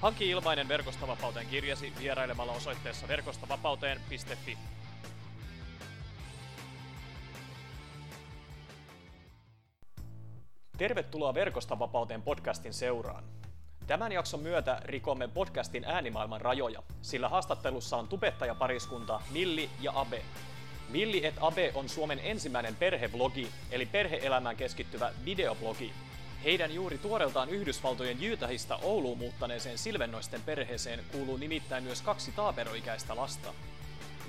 Hanki ilmainen Verkostavapauteen kirjasi vierailemalla osoitteessa verkostavapauteen.fi. Tervetuloa Verkostavapauteen podcastin seuraan. Tämän jakson myötä rikomme podcastin äänimaailman rajoja, sillä haastattelussa on tubettajapariskunta Milli ja Abe. Milli et Abe on Suomen ensimmäinen perhevlogi, eli perheelämään keskittyvä videoblogi, heidän juuri tuoreeltaan Yhdysvaltojen Jyytähistä Ouluun muuttaneeseen Silvennoisten perheeseen kuuluu nimittäin myös kaksi taaperoikäistä lasta.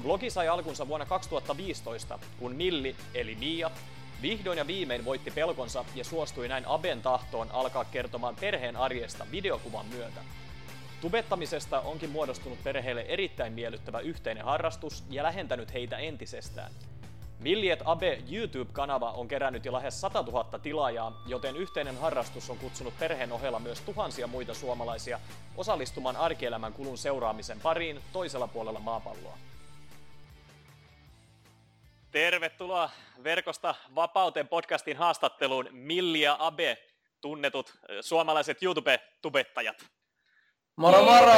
Blogi sai alkunsa vuonna 2015, kun Milli, eli Mia, vihdoin ja viimein voitti pelkonsa ja suostui näin Aben tahtoon alkaa kertomaan perheen arjesta videokuvan myötä. Tubettamisesta onkin muodostunut perheelle erittäin miellyttävä yhteinen harrastus ja lähentänyt heitä entisestään – Milliet Abe YouTube-kanava on kerännyt jo lähes 100 000 tilaajaa, joten yhteinen harrastus on kutsunut perheen ohella myös tuhansia muita suomalaisia osallistumaan arkielämän kulun seuraamisen pariin toisella puolella maapalloa. Tervetuloa Verkosta vapauteen podcastin haastatteluun Milli ja Abe, tunnetut suomalaiset YouTube-tubettajat. Moro moro!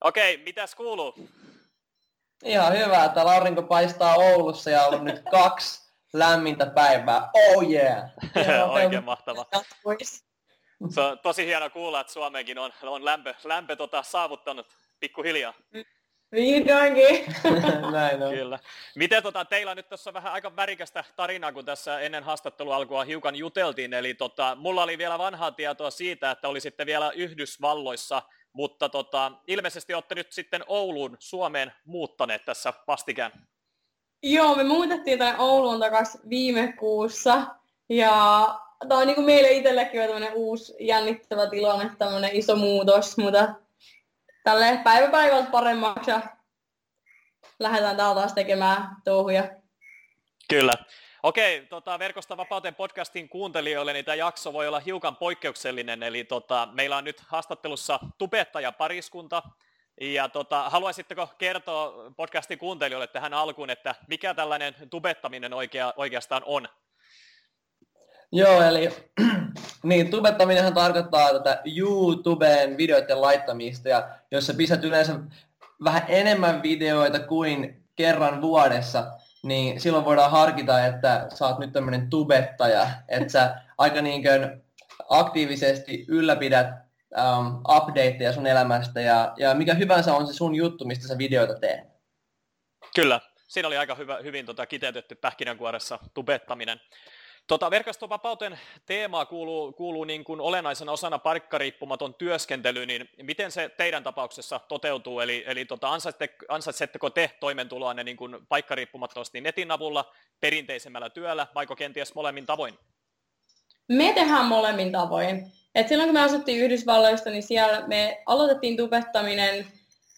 Okei, okay, mitäs kuuluu? Ihan hyvä, että aurinko paistaa Oulussa ja on nyt kaksi lämmintä päivää. Oh yeah! Oikein mahtava. Se on tosi hieno kuulla, että Suomeenkin on, on lämpö, lämpö tota, saavuttanut pikkuhiljaa. Vihdoinkin. Näin on. Kyllä. Miten tota, teillä nyt tässä vähän aika värikästä tarinaa, kun tässä ennen haastattelua alkua hiukan juteltiin. Eli tota, mulla oli vielä vanhaa tietoa siitä, että olisitte vielä Yhdysvalloissa – mutta tota, ilmeisesti olette nyt sitten Ouluun, Suomeen muuttaneet tässä vastikään. Joo, me muutettiin tänne Ouluun takaisin viime kuussa. Ja tämä on niin kuin meille itsellekin tämmöinen uusi jännittävä tilanne, tämmöinen iso muutos, mutta tälle päivä päivältä paremmaksi ja lähdetään täällä taas tekemään touhuja. Kyllä. Okei, tota, Verkosta vapauteen podcastin kuuntelijoille niin tämä jakso voi olla hiukan poikkeuksellinen, eli tota, meillä on nyt haastattelussa tubettaja pariskunta, ja tota, haluaisitteko kertoa podcastin kuuntelijoille tähän alkuun, että mikä tällainen tubettaminen oikea, oikeastaan on? Joo, eli niin, tubettaminenhan tarkoittaa tätä YouTubeen videoiden laittamista, ja jos sä pistät yleensä vähän enemmän videoita kuin kerran vuodessa, niin silloin voidaan harkita, että sä oot nyt tämmöinen tubettaja, että sä aika niin kuin aktiivisesti ylläpidät um, updateja sun elämästä ja, ja mikä hyvänsä on se sun juttu, mistä sä videoita teet. Kyllä, siinä oli aika hyvä, hyvin tota, kiteytetty pähkinänkuoressa tubettaminen. Tota, verkostovapauteen teemaa kuuluu, kuuluu niin kuin olennaisena osana paikkariippumaton työskentely, niin miten se teidän tapauksessa toteutuu? Eli, eli tota, ansaitsetteko te toimeentuloanne niin kuin paikkariippumattomasti netin avulla, perinteisemmällä työllä, vaiko kenties molemmin tavoin? Me tehdään molemmin tavoin. Et silloin kun me asuttiin Yhdysvalloista, niin siellä me aloitettiin tubettaminen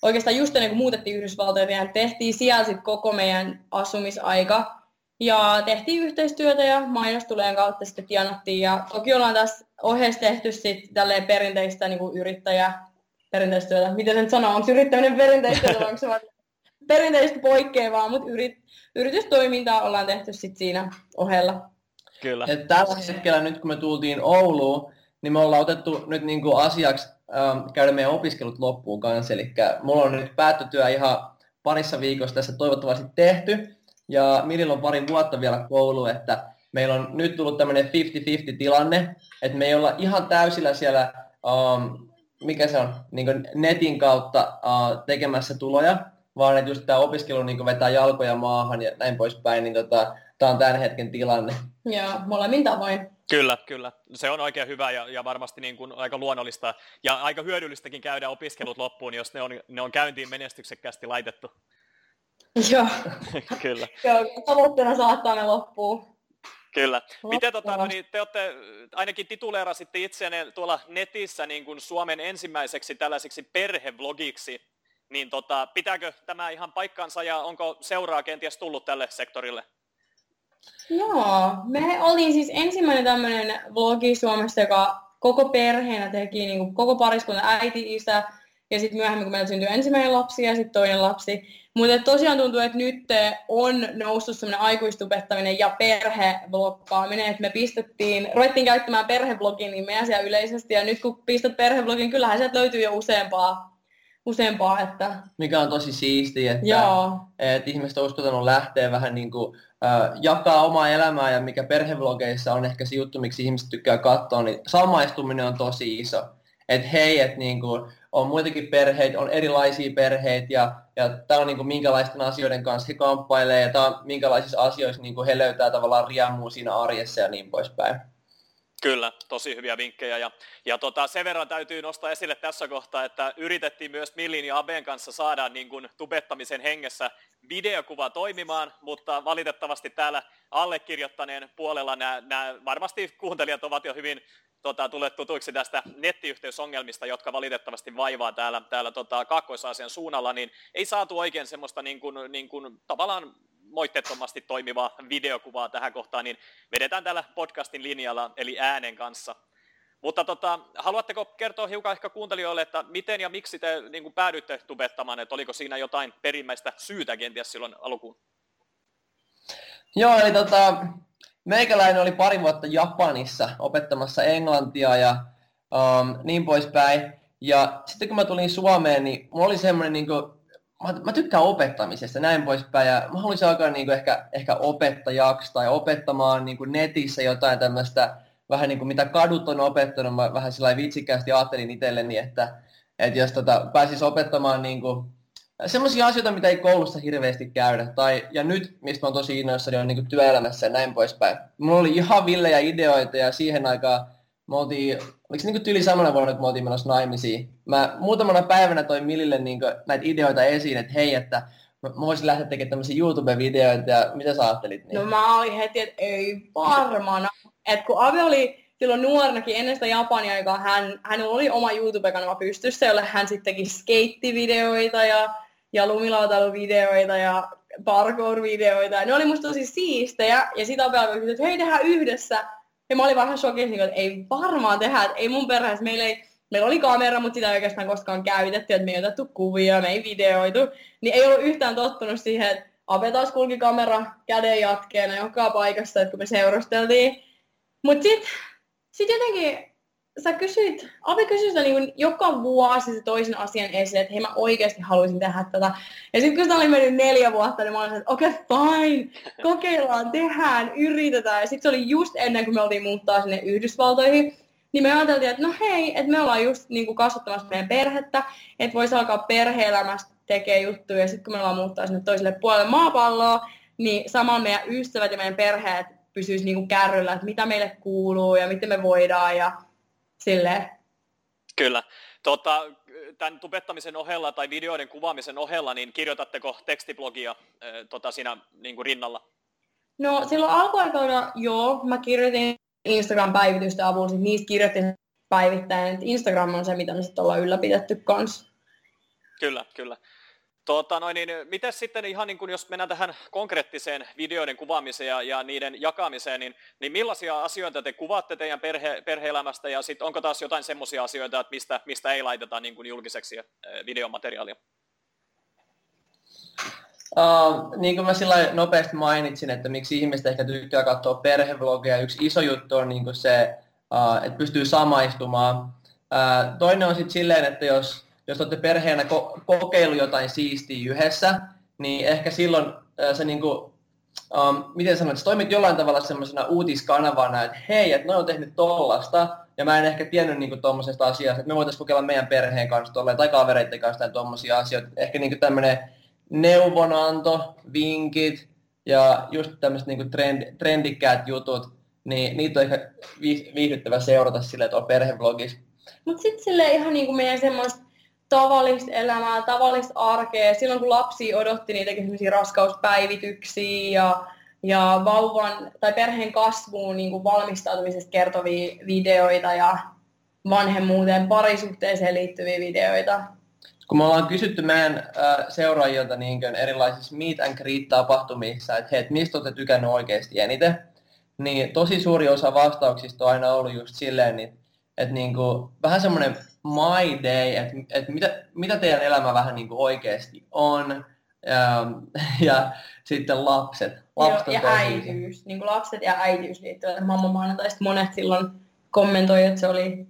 oikeastaan just ennen kuin muutettiin Yhdysvaltoja, ja tehtiin siellä sit koko meidän asumisaika. Ja tehtiin yhteistyötä ja mainostuleen kautta sitten tienattiin. Ja toki ollaan tässä ohjeessa tehty sitten tälleen perinteistä niin kuin yrittäjä, perinteistä työtä. Miten sen sanoo? Onko yrittäminen perinteistä työtä onko se perinteistä poikkeavaa, mutta yrit, yritystoimintaa ollaan tehty sitten siinä ohella. Kyllä. Et tällä hetkellä nyt kun me tultiin Ouluun, niin me ollaan otettu nyt niin kuin asiaksi ähm, käydä meidän opiskelut loppuun kanssa. Eli mulla on nyt päättötyö ihan parissa viikossa tässä toivottavasti tehty. Ja Milillä on pari vuotta vielä koulu, että meillä on nyt tullut tämmöinen 50-50 tilanne, että me ei olla ihan täysillä siellä, um, mikä se on, niin netin kautta uh, tekemässä tuloja, vaan että just tämä opiskelu niin vetää jalkoja maahan ja näin poispäin, niin tota, tämä on tämän hetken tilanne. Joo, molemmin tavoin. Kyllä, kyllä. Se on oikein hyvä ja, ja varmasti niin kuin aika luonnollista ja aika hyödyllistäkin käydä opiskelut loppuun, jos ne on, ne on käyntiin menestyksekkäästi laitettu. Joo. Kyllä. Joo, tavoitteena saattaa ne loppuun. Kyllä. Miten tota, no niin, te olette, ainakin tituleerasitte itseänne tuolla netissä niin kuin Suomen ensimmäiseksi tällaiseksi perhevlogiksi. Niin tota, pitääkö tämä ihan paikkansa ja onko seuraa kenties tullut tälle sektorille? Joo, me olin siis ensimmäinen tämmöinen vlogi Suomessa, joka koko perheenä teki, niin kuin koko pariskunta äiti, isä, ja sitten myöhemmin, kun meillä syntyi ensimmäinen lapsi ja sitten toinen lapsi. Mutta tosiaan tuntuu, että nyt on noussut semmoinen aikuistubettaminen ja perhevloggaaminen, että me pistettiin, ruvettiin käyttämään perheblogin nimeä siellä yleisesti, ja nyt kun pistät perheblogin, kyllähän sieltä löytyy jo useampaa useampaa. Että... Mikä on tosi siistiä, että, Joo. että ihmiset on uskaltanut lähteä vähän niin kuin, äh, jakaa omaa elämää ja mikä perhevlogeissa on ehkä se juttu, miksi ihmiset tykkää katsoa, niin samaistuminen on tosi iso. Että hei, että niin kuin, on muitakin perheitä, on erilaisia perheitä ja, ja tämä on niin kuin, minkälaisten asioiden kanssa he kamppailee ja tämä on minkälaisissa asioissa niin kuin he löytää tavallaan riemua siinä arjessa ja niin poispäin. Kyllä, tosi hyviä vinkkejä. Ja, ja tota, sen verran täytyy nostaa esille tässä kohtaa, että yritettiin myös Millin ja Aben kanssa saada niin kuin, tubettamisen hengessä videokuva toimimaan, mutta valitettavasti täällä allekirjoittaneen puolella nämä, nämä varmasti kuuntelijat ovat jo hyvin tota, tulleet tutuiksi tästä nettiyhteysongelmista, jotka valitettavasti vaivaa täällä, täällä tota, Kaakkois-Aasian suunnalla, niin ei saatu oikein semmoista niin kuin, niin kuin, tavallaan moitteettomasti toimivaa videokuvaa tähän kohtaan, niin vedetään tällä podcastin linjalla, eli äänen kanssa. Mutta tota, haluatteko kertoa hiukan ehkä kuuntelijoille, että miten ja miksi te niin kuin päädyitte tubettamaan, että oliko siinä jotain perimmäistä syytä kenties silloin alkuun? Joo, eli tota, meikäläinen oli pari vuotta Japanissa opettamassa englantia ja um, niin poispäin. Ja sitten kun mä tulin Suomeen, niin mulla oli semmoinen niin kuin, mä, mä tykkään opettamisesta näin poispäin ja mä haluaisin alkaa niin kuin ehkä, ehkä opettajaksi tai opettamaan niin kuin netissä jotain tämmöistä vähän niin kuin mitä kadut on opettanut, mä vähän sillä vitsikkäästi ajattelin itselleni, että, että jos tota, pääsis opettamaan niin kuin, semmoisia asioita, mitä ei koulussa hirveästi käydä, tai, ja nyt, mistä mä oon tosi innoissani, on niin työelämässä ja näin poispäin. Mulla oli ihan villejä ideoita, ja siihen aikaan me oltiin, oliko se niin tyyli samana vuonna, kun me oltiin menossa naimisiin. Mä muutamana päivänä toin Millille niin näitä ideoita esiin, että hei, että mä voisin lähteä tekemään tämmöisiä YouTube-videoita, ja mitä sä ajattelit? Niin? No mä olin heti, että ei varmana. että kun Ave oli silloin nuorenakin ennen sitä Japania aikaa, hän, hän oli oma YouTube-kanava pystyssä, jolle hän sitten teki skeittivideoita ja ja lumilautailuvideoita ja parkour-videoita. Ne oli musta tosi siistejä. Ja sitä alkoi kysyä, että hei, tehdään yhdessä. Ja mä olin vähän shokissa, niin että ei varmaan tehdä, että ei mun perheessä, meillä ei, meillä oli kamera, mutta sitä ei oikeastaan koskaan käytetty, että me ei otettu kuvia, me ei videoitu. Niin ei ollut yhtään tottunut siihen, että Ape taas kulki kamera käden jatkeena joka paikassa, että kun me seurusteltiin. Mutta sitten sit jotenkin sä kysyit, Avi kysyi sitä niin joka vuosi se toisen asian esille, että hei mä oikeasti haluaisin tehdä tätä. Ja sitten kun sitä oli mennyt neljä vuotta, niin mä olin että okei okay, fine, kokeillaan, tehdään, yritetään. Ja sitten se oli just ennen kuin me oltiin muuttaa sinne Yhdysvaltoihin, niin me ajateltiin, että no hei, että me ollaan just niin kuin kasvattamassa meidän perhettä, että voisi alkaa perhe-elämästä tekee juttuja, ja sitten kun me ollaan muuttaa sinne toiselle puolelle maapalloa, niin samalla meidän ystävät ja meidän perheet pysyisi niin kuin kärryllä, että mitä meille kuuluu ja miten me voidaan ja silleen. Kyllä. Tota, tämän tubettamisen ohella tai videoiden kuvaamisen ohella, niin kirjoitatteko tekstiblogia tota, siinä niin kuin rinnalla? No silloin alkuaikoina joo, mä kirjoitin Instagram-päivitysten avulla, siis niistä kirjoitin päivittäin. Instagram on se, mitä me sitten ollaan ylläpidetty kanssa. Kyllä, kyllä. Tota, noin, niin, miten sitten ihan niin kuin, jos mennään tähän konkreettiseen videoiden kuvaamiseen ja, ja niiden jakamiseen, niin, niin millaisia asioita te kuvaatte teidän perhe, perhe-elämästä ja sitten onko taas jotain semmoisia asioita, että mistä, mistä ei laiteta niin kuin julkiseksi videomateriaalia? Uh, niin kuin mä sillä nopeasti mainitsin, että miksi ihmiset ehkä tykkää katsoa perhevlogeja, yksi iso juttu on niin kuin se, uh, että pystyy samaistumaan. Uh, toinen on sitten silleen, että jos jos olette perheenä ko- kokeilu jotain siistiä yhdessä, niin ehkä silloin äh, se niin kuin, um, miten sanoit, toimit jollain tavalla semmoisena uutiskanavana, että hei, että noin on tehnyt tollasta, ja mä en ehkä tiennyt niin tuommoisesta asiasta, että me voitaisiin kokeilla meidän perheen kanssa tolleen, tai kavereiden kanssa tai tuommoisia asioita. Ehkä niin tämmöinen neuvonanto, vinkit ja just tämmöiset niin trend, trendikkäät jutut, niin niitä on ehkä viihdyttävä seurata silleen tuolla perheblogissa. Mutta sitten sille ihan niin kuin meidän semmoista tavallista elämää, tavallista arkea. Silloin kun lapsi odotti, teki raskauspäivityksiä ja, ja vauvan tai perheen kasvuun niin kuin valmistautumisesta kertovia videoita ja vanhemmuuteen, parisuhteeseen liittyviä videoita. kun me ollaan kysytty meidän äh, seuraajilta niin erilaisissa meet and greet-tapahtumissa, että hei, mistä olette tykännyt oikeasti eniten, niin tosi suuri osa vastauksista on aina ollut just silleen, niin, että niin kuin, vähän semmoinen my day, että, että mitä, mitä teidän elämä vähän niin kuin oikeasti on, ja, ähm, ja sitten lapset. lapset Joo, ja äitiys, niin kuin lapset ja äitiys liittyen mamma maanantaista monet silloin kommentoi, että se oli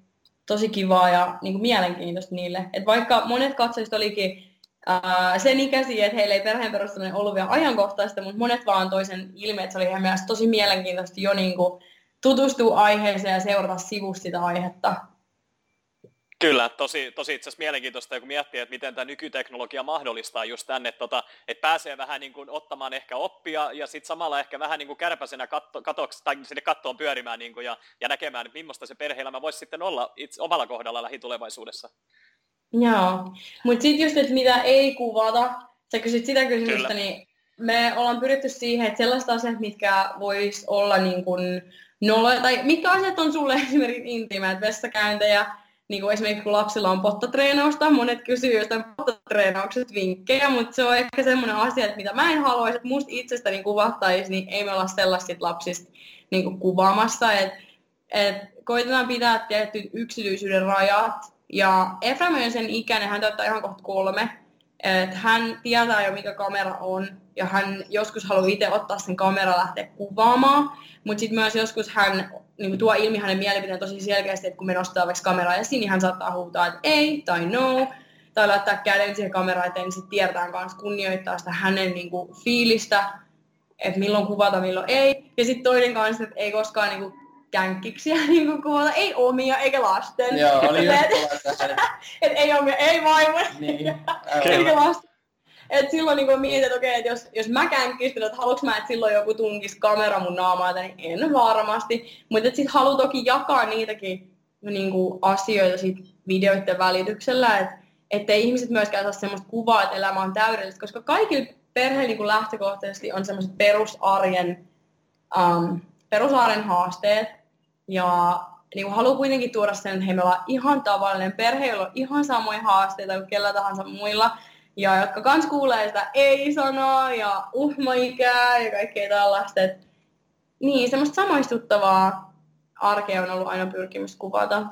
tosi kivaa ja niin kuin mielenkiintoista niille. Et vaikka monet katsojista olikin ää, sen ikäisiä, että heillä ei perheen perustaminen ollut vielä ajankohtaista, mutta monet vaan toisen ilme, että se oli mielestä tosi mielenkiintoista jo niin kuin tutustua aiheeseen ja seurata sivusta sitä aihetta. Kyllä, tosi, tosi itse asiassa mielenkiintoista, kun miettii, että miten tämä nykyteknologia mahdollistaa just tänne, että, tota, että pääsee vähän niin kuin ottamaan ehkä oppia ja sitten samalla ehkä vähän niin kuin kärpäsenä katto, katoksi, tai sinne kattoon pyörimään niin kuin, ja, ja näkemään, että millaista se perhe-elämä voisi sitten olla itse, omalla kohdalla lähitulevaisuudessa. Joo, mutta sitten just, että mitä ei kuvata, sä kysyt sitä kysymystä, Kyllä. niin me ollaan pyritty siihen, että sellaiset asiat, mitkä vois olla niin kuin nolla, tai mitkä asiat on sulle esimerkiksi intiimät, vessakäyntejä, niin kuin esimerkiksi kun lapsilla on pottatreenausta, monet kysyy jostain pottatreenaukset vinkkejä, mutta se on ehkä semmoinen asia, että mitä mä en haluaisi, että musta itsestäni kuvattaisi, niin ei me olla sellaisista lapsista niin kuin kuvaamassa, että et koitetaan pitää tietty yksityisyyden rajat, ja Efraim on sen ikäinen, hän täyttää ihan kohta kolme, että hän tietää jo mikä kamera on, ja hän joskus haluaa itse ottaa sen kamera lähteä kuvaamaan, mutta sitten myös joskus hän niin tuo ilmi hänen mielipiteen tosi selkeästi, että kun me nostaa vaikka kameraa esiin, niin hän saattaa huutaa, että ei tai no, tai laittaa käden siihen kameraan eteen, niin sitten tiedetään kanssa kunnioittaa sitä hänen niin kuin, fiilistä, että milloin kuvata, milloin ei. Ja sitten toinen kanssa, että ei koskaan niin kuin, känkkiksiä niin kuin kuvata, ei omia eikä lasten. Joo, oli just et ei omia, ei vaimoja. Niin. eikä lasten. Et silloin niin mietin, että okei, että jos, jos mä känkkistyn, että haluanko mä, että silloin joku tunkis kamera mun naamaa, niin en varmasti. Mutta sitten haluan toki jakaa niitäkin niin kuin asioita sit videoiden välityksellä, että ettei ihmiset myöskään saa semmoista kuvaa, että elämä on täydellistä, koska kaikilla perheillä niin lähtökohtaisesti on semmoiset perusarjen, um, perusarjen haasteet. Ja niin kuin haluan kuitenkin tuoda sen, että hei, me ollaan ihan tavallinen perhe, jolla on ihan samoja haasteita kuin kellä tahansa muilla ja jotka kans kuulee sitä ei-sanaa ja uhmaikää ja kaikkea tällaista. Et, niin, semmoista samaistuttavaa arkea on ollut aina pyrkimys kuvata.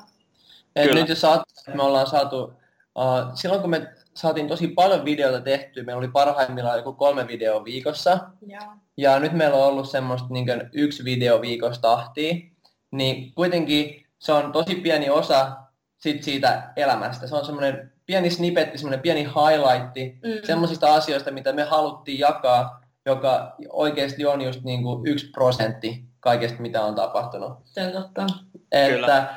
Et nyt jos saat, me ollaan saatu, uh, silloin kun me saatiin tosi paljon videoita tehtyä, meillä oli parhaimmillaan joku kolme videoa viikossa. Ja, ja nyt meillä on ollut semmoista niin yksi video viikossa tahtia. Niin kuitenkin se on tosi pieni osa sit siitä elämästä. Se on semmoinen pieni snippetti, semmoinen pieni highlightti mm. semmoisista asioista, mitä me haluttiin jakaa, joka oikeasti on just niin kuin yksi prosentti kaikesta, mitä on tapahtunut. Se on totta. Että,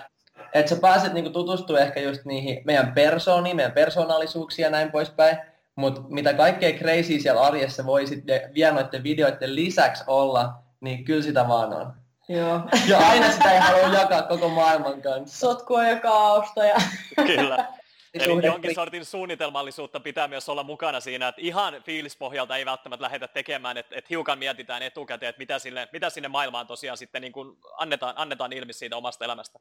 että sä pääset niin tutustumaan ehkä just niihin meidän persooniin, meidän persoonallisuuksia ja näin poispäin, mutta mitä kaikkea crazy siellä arjessa voi sitten vielä noiden videoiden lisäksi olla, niin kyllä sitä vaan on. Joo. Ja aina sitä ei halua jakaa koko maailman kanssa. Sotkua ja kaaosta. Ja... Kyllä. Eli jonkin sortin suunnitelmallisuutta pitää myös olla mukana siinä, että ihan fiilispohjalta ei välttämättä lähdetä tekemään, että, että hiukan mietitään etukäteen, että mitä sinne, mitä sinne maailmaan tosiaan sitten niin kuin annetaan, annetaan ilmi siitä omasta elämästä.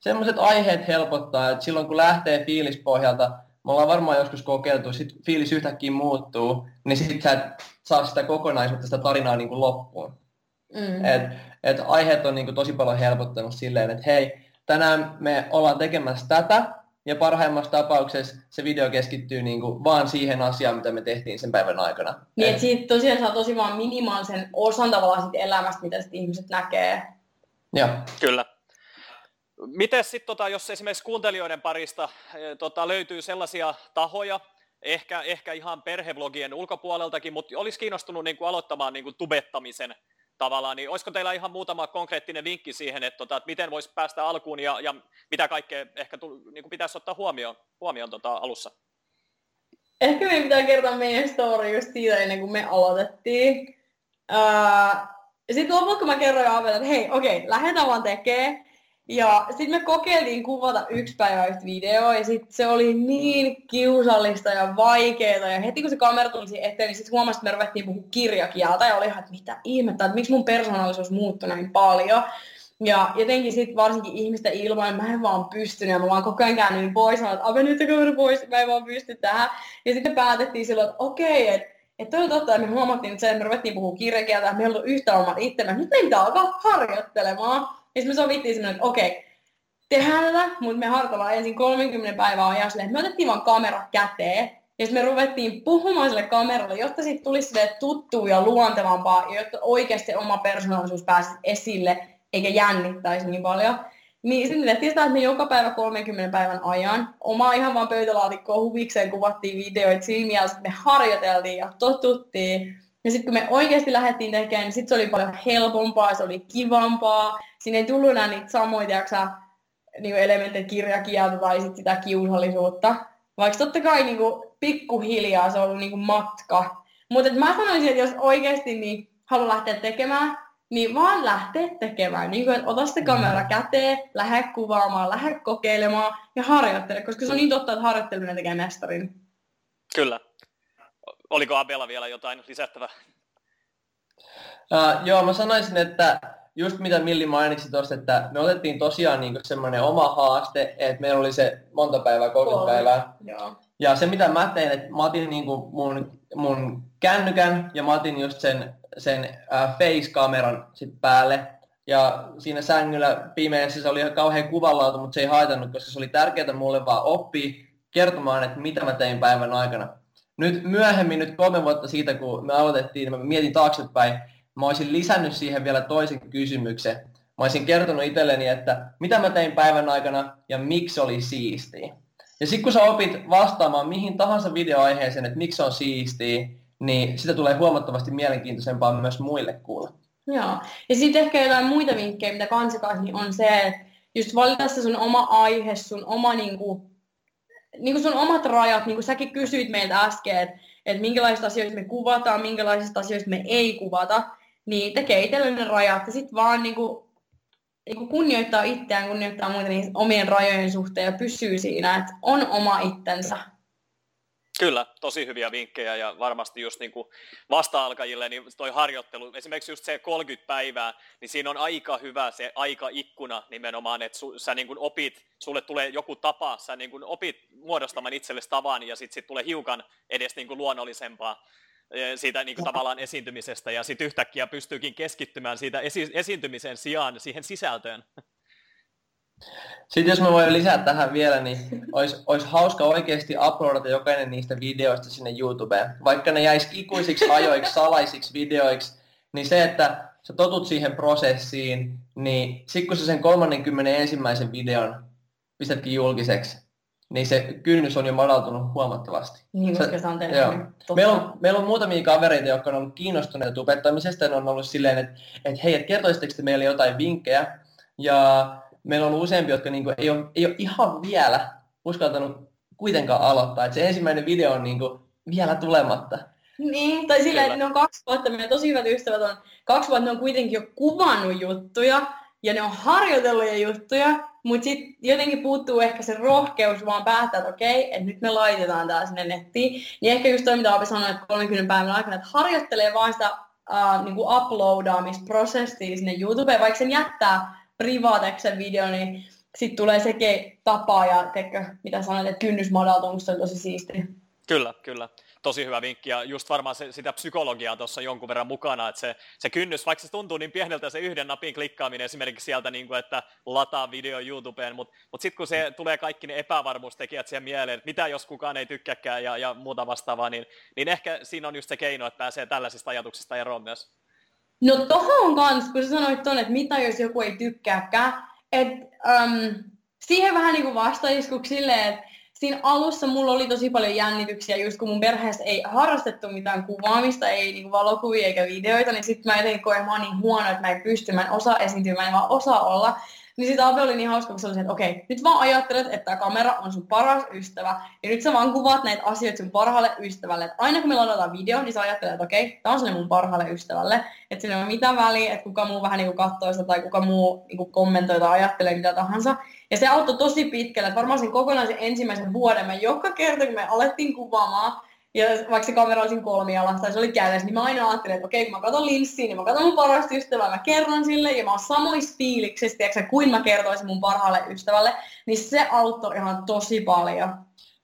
Semmoiset aiheet helpottaa, että silloin kun lähtee fiilispohjalta, me ollaan varmaan joskus kokeiltu, sit fiilis yhtäkkiä muuttuu, niin sitten sä et saa sitä kokonaisuutta, sitä tarinaa niin kuin loppuun. Mm. Et, et aiheet on niin kuin tosi paljon helpottanut silleen, että hei, tänään me ollaan tekemässä tätä, ja parhaimmassa tapauksessa se video keskittyy niin kuin vaan siihen asiaan, mitä me tehtiin sen päivän aikana. Niin, että siitä tosiaan saa tosi vaan minimaalisen osan tavallaan siitä elämästä, mitä sitten ihmiset näkee. Joo. Kyllä. Miten sitten, tota, jos esimerkiksi kuuntelijoiden parista e, tota, löytyy sellaisia tahoja, ehkä, ehkä ihan perhevlogien ulkopuoleltakin, mutta olisi kiinnostunut niin kuin, aloittamaan niin kuin, tubettamisen tavallaan, niin olisiko teillä ihan muutama konkreettinen vinkki siihen, että, tota, että miten voisi päästä alkuun ja, ja mitä kaikkea ehkä tu, niin kuin pitäisi ottaa huomioon, huomioon tota, alussa? Ehkä meidän pitää kertoa meidän story just siitä ennen kuin me aloitettiin. Uh, sitten lopulta kun mä kerroin Aavelle, että hei, okei, okay, lähdetään vaan tekemään. Ja sitten me kokeiltiin kuvata yksi päivä yhtä videoa ja sitten se oli niin kiusallista ja vaikeaa. Ja heti kun se kamera tuli eteen, niin sitten huomasin, että me ruvettiin puhua kirjakieltä ja oli ihan, että mitä ihmettä, että miksi mun persoonallisuus muuttui näin paljon. Ja jotenkin sitten varsinkin ihmisten ilmoin, mä en vaan pystynyt ja mä vaan koko ajan käännyin pois, sanoin, että nyt pois, mä en vaan pysty tähän. Ja sitten päätettiin silloin, että okei, että että on totta, että me huomattiin että, se, että me ruvettiin puhua kirjakieltä, että meillä on yhtä omat itsemme, nyt me pitää alkaa harjoittelemaan. Ja sitten me sovittiin semmoinen, että okei, tehdään tätä, mutta me harjoitellaan ensin 30 päivää ajan silleen, me otettiin vaan kamera käteen, ja sitten me ruvettiin puhumaan sille kameralle, jotta siitä tulisi sille tuttua ja luontevampaa, ja jotta oikeasti oma persoonallisuus pääsisi esille, eikä jännittäisi niin paljon. Niin sitten tehtiin sitä, että me joka päivä 30 päivän ajan, oma ihan vaan pöytälaatikkoa huvikseen kuvattiin videoita silmiä, ja sitten me harjoiteltiin ja totuttiin. Ja sitten kun me oikeasti lähdettiin tekemään, niin sitten se oli paljon helpompaa, se oli kivampaa. Siinä ei tullut enää niitä samoja, tiiäksä, niin elementtejä kirjakieltä tai sit sitä kiusallisuutta. Vaikka totta kai niin kuin, pikkuhiljaa se on ollut niin kuin, matka. Mutta mä sanoisin, että jos oikeasti niin haluaa lähteä tekemään, niin vaan lähteä tekemään. Niin kuin, että ota sitä kamera mm. käteen, lähde kuvaamaan, lähde kokeilemaan ja harjoittele, koska se on niin totta, että harjoitteleminen tekee mestarin. Kyllä. Oliko Abella vielä jotain lisättävää? Uh, joo, mä sanoisin, että just mitä Milli mainitsi tuosta, että me otettiin tosiaan niin semmoinen oma haaste, että meillä oli se monta päivää, 30 Kolme. päivää. Joo. Ja se mitä mä tein, että mä otin niin mun, mun kännykän ja mä otin just sen, sen äh, face-kameran sit päälle. Ja siinä sängyllä pimeässä se oli ihan kauhean kuvanlaatu, mutta se ei haitannut, koska se oli tärkeää mulle vaan oppia kertomaan, että mitä mä tein päivän aikana. Nyt myöhemmin, nyt kolme vuotta siitä, kun me aloitettiin, niin mä mietin taaksepäin, mä olisin lisännyt siihen vielä toisen kysymyksen. Mä olisin kertonut itselleni, että mitä mä tein päivän aikana ja miksi oli siistiä. Ja sitten kun sä opit vastaamaan mihin tahansa videoaiheeseen, että miksi on siistiä, niin sitä tulee huomattavasti mielenkiintoisempaa myös muille kuulla. Joo. Ja sitten ehkä jotain muita vinkkejä, mitä kansikais, niin on se, että just valita se sun oma aihe, sun oma niinku, niinku sun omat rajat, niin kuin säkin kysyit meiltä äsken, että, että minkälaisista asioista me kuvataan, minkälaisista asioista me ei kuvata, niin tekee itselle rajat ja sitten vaan niinku, niinku kunnioittaa itseään, kunnioittaa muita niin omien rajojen suhteen ja pysyy siinä, että on oma itsensä. Kyllä, tosi hyviä vinkkejä ja varmasti just niin kuin vasta-alkajille niin toi harjoittelu, esimerkiksi just se 30 päivää, niin siinä on aika hyvä se aikaikkuna nimenomaan, että su, sä niin kuin opit, sulle tulee joku tapa, sä niin kuin opit muodostamaan itsellesi tavan ja sitten sit tulee hiukan edes niin kuin luonnollisempaa siitä niin kuin tavallaan esiintymisestä ja sitten yhtäkkiä pystyykin keskittymään siitä esi- esiintymisen sijaan siihen sisältöön. Sitten jos mä voin lisätä tähän vielä, niin olisi, olisi hauska oikeasti uploadata jokainen niistä videoista sinne YouTubeen. Vaikka ne jäisi ikuisiksi ajoiksi, salaisiksi videoiksi, niin se, että sä totut siihen prosessiin, niin sitten kun sä sen 31. videon pistätkin julkiseksi, niin se kynnys on jo madaltunut huomattavasti. Niin, koska se on. Joo. Meillä, on, meillä on muutamia kavereita, jotka on ollut kiinnostuneita tubettamisesta, ja ne on ollut silleen, että, että hei, että kertoisitteko te meille jotain vinkkejä, ja meillä on ollut useampi, jotka niin kuin, ei, ole, ei ole ihan vielä uskaltanut kuitenkaan aloittaa, että se ensimmäinen video on niin kuin, vielä tulematta. Niin, tai silleen, että ne on kaksi vuotta, meidän tosi hyvät ystävät on, kaksi vuotta ne on kuitenkin jo kuvannut juttuja, ja ne on harjoitellut juttuja, mutta sitten jotenkin puuttuu ehkä se rohkeus vaan päättää, että okei, että nyt me laitetaan tää sinne nettiin. Niin ehkä just toi, mitä Api sanoi, että 30 päivän aikana, että harjoittelee vaan sitä uh, niin kuin uploadaamisprosessia sinne YouTubeen, vaikka sen jättää privaateksen video, niin sitten tulee sekin tapa ja teikö, mitä sanoit, että kynnys madaltuu, se on tosi siistiä. Kyllä, kyllä tosi hyvä vinkki ja just varmaan se, sitä psykologiaa tuossa jonkun verran mukana, että se, se kynnys, vaikka se tuntuu niin pieneltä se yhden napin klikkaaminen esimerkiksi sieltä, niin kuin, että lataa video YouTubeen, mutta mut sitten kun se tulee kaikki ne epävarmuustekijät siihen mieleen, että mitä jos kukaan ei tykkääkään ja, ja muuta vastaavaa, niin, niin ehkä siinä on just se keino, että pääsee tällaisista ajatuksista eroon myös. No tohon kanssa, kun sä sanoit tuonne, että mitä jos joku ei tykkääkään, että um, siihen vähän niin kuin vastaiskuksi silleen, että siinä alussa mulla oli tosi paljon jännityksiä, just kun mun perheessä ei harrastettu mitään kuvaamista, ei niinku valokuvia eikä videoita, niin sitten mä jotenkin koen, että mä oon niin huono, että mä en pysty, mä en osaa esiintyä, mä en vaan osaa olla. Niin sitä oli niin hauska, kun se oli että okei, nyt vaan ajattelet, että tämä kamera on sun paras ystävä. Ja nyt sä vaan kuvaat näitä asioita sun parhaalle ystävälle. Että aina kun me ladataan video, niin sä ajattelet, että okei, tämä on sinne mun parhaalle ystävälle. Että sillä ei mitään väliä, että kuka muu vähän niin katsoo sitä tai kuka muu niin kommentoi tai ajattelee mitä tahansa. Ja se auttoi tosi pitkälle. Varmaan sen kokonaisen ensimmäisen vuoden, me joka kerta kun me alettiin kuvaamaan, ja vaikka se kamera olisi kolmialassa tai se oli kädessä, niin mä aina ajattelin, että okei, kun mä katson linssiin, niin mä katson mun parasta ystävää, mä kerron sille, ja mä oon samoissa fiiliksissä, kuin mä kertoisin mun parhaalle ystävälle, niin se auttoi ihan tosi paljon.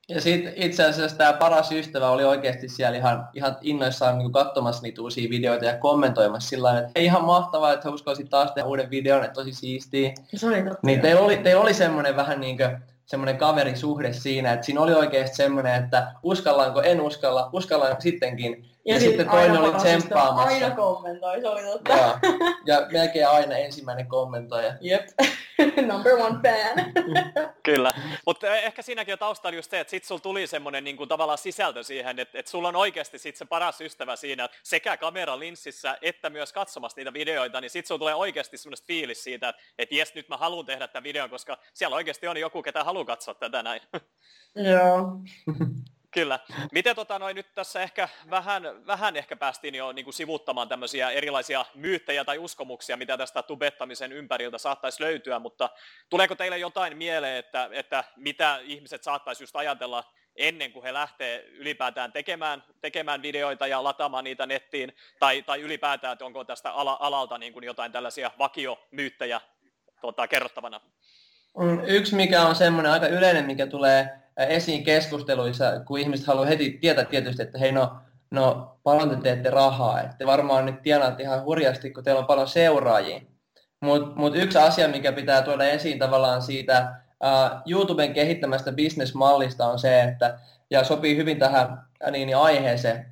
Ja sitten itse asiassa tämä paras ystävä oli oikeasti siellä ihan, ihan innoissaan niin katsomassa niitä uusia videoita ja kommentoimassa sillä tavalla, että ihan mahtavaa, että uskoisit taas tehdä uuden videon, että tosi siistiä. Se oli totta. Niin teillä oli, teillä oli semmoinen vähän niin kuin, semmoinen kaverisuhde siinä, että siinä oli oikeasti semmoinen, että uskallaanko, en uskalla, uskallaan sittenkin. Ja, Ja, sit sitten toinen aina oli tsemppaamassa. Aina kommentoi, se oli totta. ja, ja melkein aina ensimmäinen kommentoija. Jep, number one fan. Kyllä, mutta ehkä siinäkin on taustalla just se, että sit sulla tuli semmoinen niin kuin, tavallaan sisältö siihen, että, että sulla on oikeasti sit se paras ystävä siinä, että sekä kameralinssissä että myös katsomassa niitä videoita, niin sit sulla tulee oikeasti semmoista fiilis siitä, että, että jes, nyt mä haluan tehdä tämän videon, koska siellä oikeasti on joku, ketä haluaa katsoa tätä näin. Joo. Kyllä. Miten tota, noin, nyt tässä ehkä vähän, vähän ehkä päästiin jo niin kuin sivuttamaan tämmöisiä erilaisia myyttejä tai uskomuksia, mitä tästä tubettamisen ympäriltä saattaisi löytyä, mutta tuleeko teille jotain mieleen, että, että mitä ihmiset saattaisi just ajatella ennen kuin he lähtee ylipäätään tekemään, tekemään videoita ja lataamaan niitä nettiin, tai, tai ylipäätään, että onko tästä ala, alalta niin kuin jotain tällaisia vakiomyyttejä tota, kerrottavana? Yksi, mikä on semmoinen aika yleinen, mikä tulee esiin keskusteluissa, kun ihmiset haluaa heti tietää tietysti, että hei no, no paljon te teette rahaa, että te varmaan nyt tienaatte ihan hurjasti, kun teillä on paljon seuraajia. Mutta mut yksi asia, mikä pitää tuoda esiin tavallaan siitä uh, YouTuben kehittämästä bisnesmallista on se, että, ja sopii hyvin tähän niin, niin aiheeseen,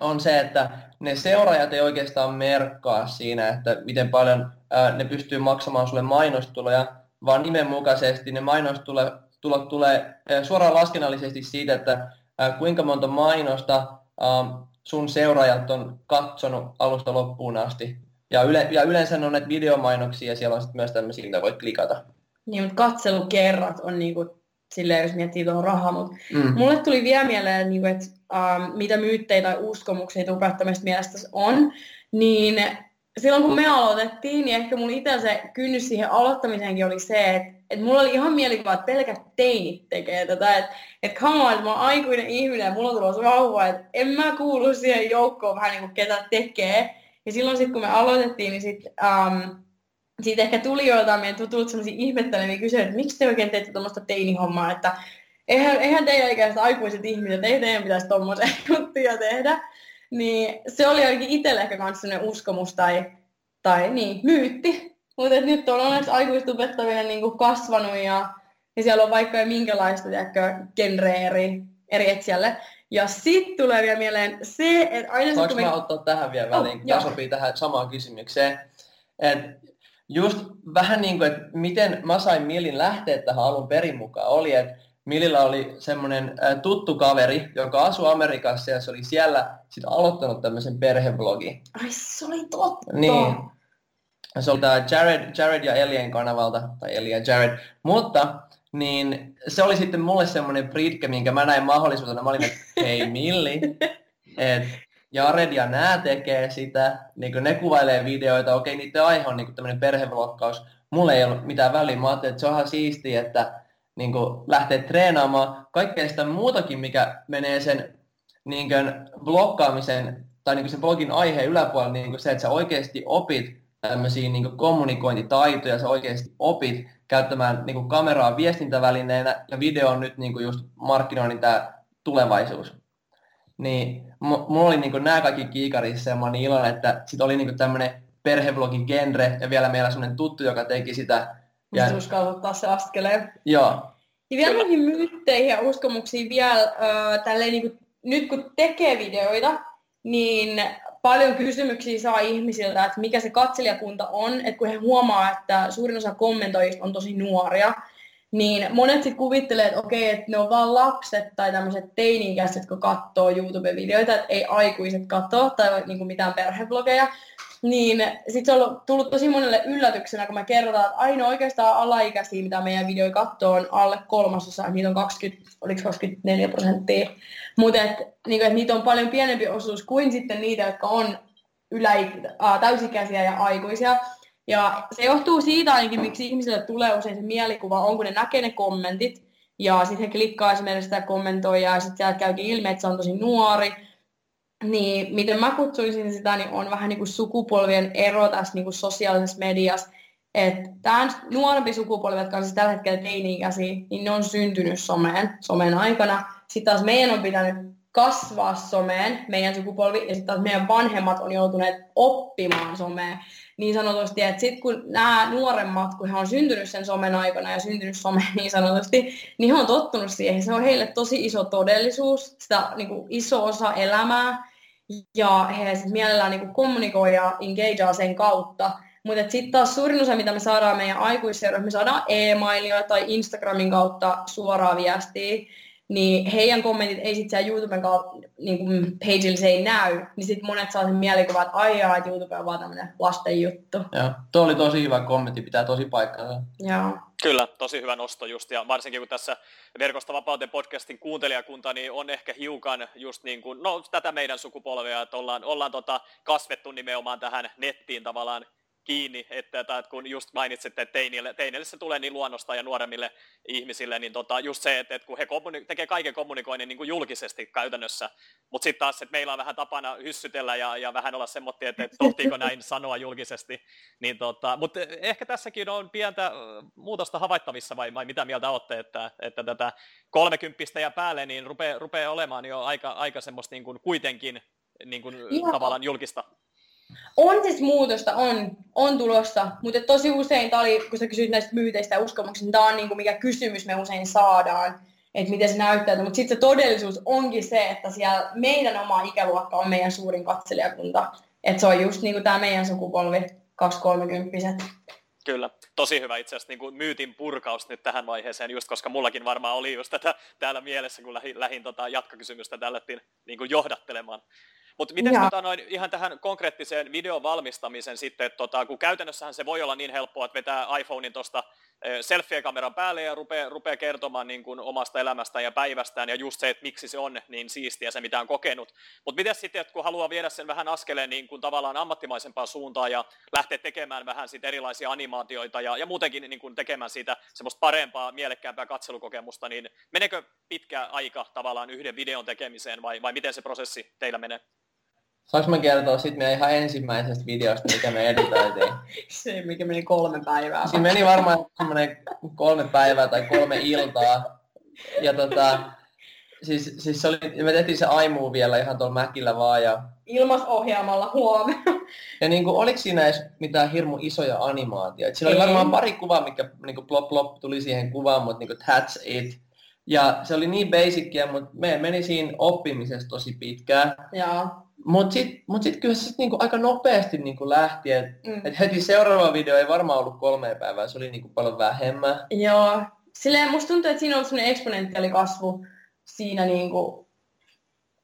on se, että ne seuraajat ei oikeastaan merkkaa siinä, että miten paljon uh, ne pystyy maksamaan sulle mainostuloja, vaan nimenmukaisesti ne mainostulot tulot tulee suoraan laskennallisesti siitä, että kuinka monta mainosta sun seuraajat on katsonut alusta loppuun asti. Ja, yle, ja yleensä on näitä videomainoksia ja siellä on sitten myös tämmöisiä, mitä voit klikata. Niin, mutta katselukerrat on niinku, silleen, jos miettii tuon rahaa, mutta Mm. mulle tuli vielä mieleen, niinku, että ähm, mitä myyttejä tai uskomuksia tubettamista mielestä on, niin silloin kun me aloitettiin, niin ehkä mun itse se kynnys siihen aloittamiseenkin oli se, että et mulla oli ihan mielikuva, että pelkät teinit tekee tätä, että et come on, että mä oon aikuinen ihminen ja mulla on tulossa vauva, että en mä kuulu siihen joukkoon vähän niin kuin ketä tekee. Ja silloin sitten kun me aloitettiin, niin sitten um, siitä ehkä tuli joiltain meidän tutulta sellaisia ihmetteleviä kysymyksiä, että miksi te oikein teette tuommoista teinihommaa, että eihän, eihän teidän ikäiset aikuiset ihmiset, ei teidän pitäisi tuommoisia juttuja tehdä. Niin se oli ainakin itselle ehkä myös sellainen uskomus tai, tai niin, myytti. Mutta nyt on onneksi aikuistubettaminen niin kasvanut ja, ja siellä on vaikka minkälaista tiedätkö, genreä eri, eri etsijälle. Ja sitten tulee vielä mieleen se, että aina Saanko mä me... ottaa tähän vielä väliin, kun joo. tämä sopii tähän samaan kysymykseen. Et just vähän niin kuin, että miten mä sain Millin lähteä tähän alun perin mukaan, oli, että Millillä oli semmoinen tuttu kaveri, joka asui Amerikassa ja se oli siellä sit aloittanut tämmöisen perheblogin. Ai se oli totta. Niin. Se oli tämä Jared, Jared ja Elien kanavalta, tai Eli ja Jared. Mutta niin se oli sitten mulle semmoinen pritke, minkä mä näin mahdollisuutena. Mä olin, että hei Milli, että Jared ja nää tekee sitä, niin kuin ne kuvailee videoita, okei niiden aihe on niin tämmöinen perhevlogkaus. Mulla ei ollut mitään väliä, mä ajattelin, että se on ihan siistiä, että niin kuin lähtee treenaamaan kaikkea sitä muutakin, mikä menee sen niin kuin blokkaamisen tai niin kuin sen blogin aiheen yläpuolella, niin kuin se, että sä oikeasti opit tämmöisiä niin kuin kommunikointitaitoja, sä oikeasti opit käyttämään niin kuin kameraa viestintävälineenä ja video on nyt niin kuin just markkinoinnin tämä tulevaisuus. Niin mulla oli niin kuin nämä kaikki kiikarissa ja mä olin niin iloinen, että sit oli niin tämmöinen perheblogin genre ja vielä meillä semmoinen tuttu, joka teki sitä. Ja... Mistä uskallat ottaa se askeleen. Joo. Ja vielä noihin myytteihin ja uskomuksiin vielä, äh, tälleen, niin kuin, nyt kun tekee videoita, niin paljon kysymyksiä saa ihmisiltä, että mikä se katselijakunta on, että kun he huomaa, että suurin osa kommentoijista on tosi nuoria, niin monet sitten kuvittelee, että okei, että ne on vaan lapset tai tämmöiset teini-ikäiset, jotka katsoo YouTube-videoita, että ei aikuiset katso tai niin kuin mitään perhevlogeja. Niin sitten se on tullut tosi monelle yllätyksenä, kun me kerrotaan, että ainoa oikeastaan alaikäisiä, mitä meidän videoi katsoo, on alle kolmasosa, niitä on 20, oliko 24 prosenttia. Mutta et, niin et niitä on paljon pienempi osuus kuin sitten niitä, jotka on ylä, äh, täysikäisiä ja aikuisia. Ja se johtuu siitä ainakin, miksi ihmisille tulee usein se mielikuva, on kun ne näkee ne kommentit, ja sitten he klikkaa esimerkiksi sitä kommentoijaa ja sitten sieltä käykin ilmi, että se on tosi nuori, niin miten mä kutsuisin sitä, niin on vähän niin kuin sukupolvien ero tässä niin kuin sosiaalisessa mediassa. Että tämä nuorempi sukupolvi, jotka on siis tällä hetkellä teini-ikäisiä, niin ne on syntynyt someen, somen aikana. Sitten taas meidän on pitänyt kasvaa someen, meidän sukupolvi, ja sitten taas meidän vanhemmat on joutuneet oppimaan someen niin sanotusti, että sitten kun nämä nuoremmat, kun he on syntynyt sen somen aikana ja syntynyt someen niin sanotusti, niin he on tottunut siihen. Se on heille tosi iso todellisuus, sitä niin kuin iso osa elämää, ja he sitten mielellään niin kuin kommunikoi ja engagea sen kautta. Mutta sitten taas suurin osa, mitä me saadaan meidän aikuisseuroissa, me saadaan e-mailia tai Instagramin kautta suoraa viestiä, niin heidän kommentit ei sitten siellä YouTuben niin kuin pageilla se ei näy, niin sitten monet saa sen mielikuvan, että aijaa, että YouTube on vaan tämmöinen lasten juttu. Joo, tuo oli tosi hyvä kommentti, pitää tosi paikkaa. Joo. Kyllä, tosi hyvä nosto just, ja varsinkin kun tässä Verkosta vapauteen podcastin kuuntelijakunta, niin on ehkä hiukan just niin kuin, no tätä meidän sukupolvea, että ollaan, ollaan tota kasvettu nimenomaan tähän nettiin tavallaan kiinni, että, että kun just mainitsitte, että teinille, teinille se tulee niin luonnosta ja nuoremmille ihmisille, niin tota, just se, että, että kun he kommuni- tekee kaiken kommunikoinnin niin kuin julkisesti käytännössä, mutta sitten taas, että meillä on vähän tapana hyssytellä ja, ja vähän olla semmoinen, että, että tohtiiko näin sanoa julkisesti, niin tota, mutta ehkä tässäkin on pientä muutosta havaittavissa, vai, vai mitä mieltä olette, että, että tätä kolmekymppistä ja päälle, niin rupeaa, rupeaa olemaan jo aika, aika semmoista niin kuin kuitenkin niin kuin tavallaan julkista on siis muutosta, on, on tulossa, mutta tosi usein, tämä oli, kun sä kysyit näistä myyteistä ja uskomuksista, niin tämä on niin kuin mikä kysymys me usein saadaan, että miten se näyttää. Mutta sitten se todellisuus onkin se, että siellä meidän oma ikäluokka on meidän suurin katselijakunta. Että se on just kuin tämä meidän sukupolvi, 230 Kyllä, tosi hyvä itse asiassa niin kuin myytin purkaus nyt tähän vaiheeseen, just koska mullakin varmaan oli just tätä täällä mielessä, kun lähin, lähin tota jatkokysymystä tällä niin kuin johdattelemaan. Mutta miten tota, noin, ihan tähän konkreettiseen videon valmistamisen sitten, että tota, kun käytännössähän se voi olla niin helppoa, että vetää iPhonein tuosta selfie-kameran päälle ja rupeaa, rupeaa kertomaan niin kuin omasta elämästään ja päivästään ja just se, että miksi se on niin siistiä se, mitä on kokenut. Mutta miten sitten, että kun haluaa viedä sen vähän askeleen niin kuin tavallaan ammattimaisempaan suuntaan ja lähteä tekemään vähän sit erilaisia animaatioita ja, ja muutenkin niin kuin tekemään siitä semmoista parempaa, mielekkäämpää katselukokemusta, niin menekö pitkä aika tavallaan yhden videon tekemiseen vai, vai miten se prosessi teillä menee? Saanko mä kertoa sitten meidän ihan ensimmäisestä videosta, mikä me editoitiin? Se, mikä meni kolme päivää. Siinä meni varmaan semmoinen kolme päivää tai kolme iltaa. Ja tota, siis, siis se oli, me tehtiin se aimu vielä ihan tuolla Mäkillä vaan. Ja... Ilmasohjaamalla huomenna. Ja niin kuin, oliko siinä edes mitään hirmu isoja animaatioita? Siinä oli varmaan pari kuvaa, mikä niin kuin plop plop tuli siihen kuvaan, mutta niin kuin, that's it. Ja se oli niin basicia, mutta me meni siinä oppimisessa tosi pitkään. Mutta sitten mut sit kyllä se niinku aika nopeasti niinku lähti, että mm. et heti seuraava video ei varmaan ollut kolme päivää, se oli niinku paljon vähemmän. Joo, silleen musta tuntuu, että siinä on ollut eksponentiaali kasvu siinä niinku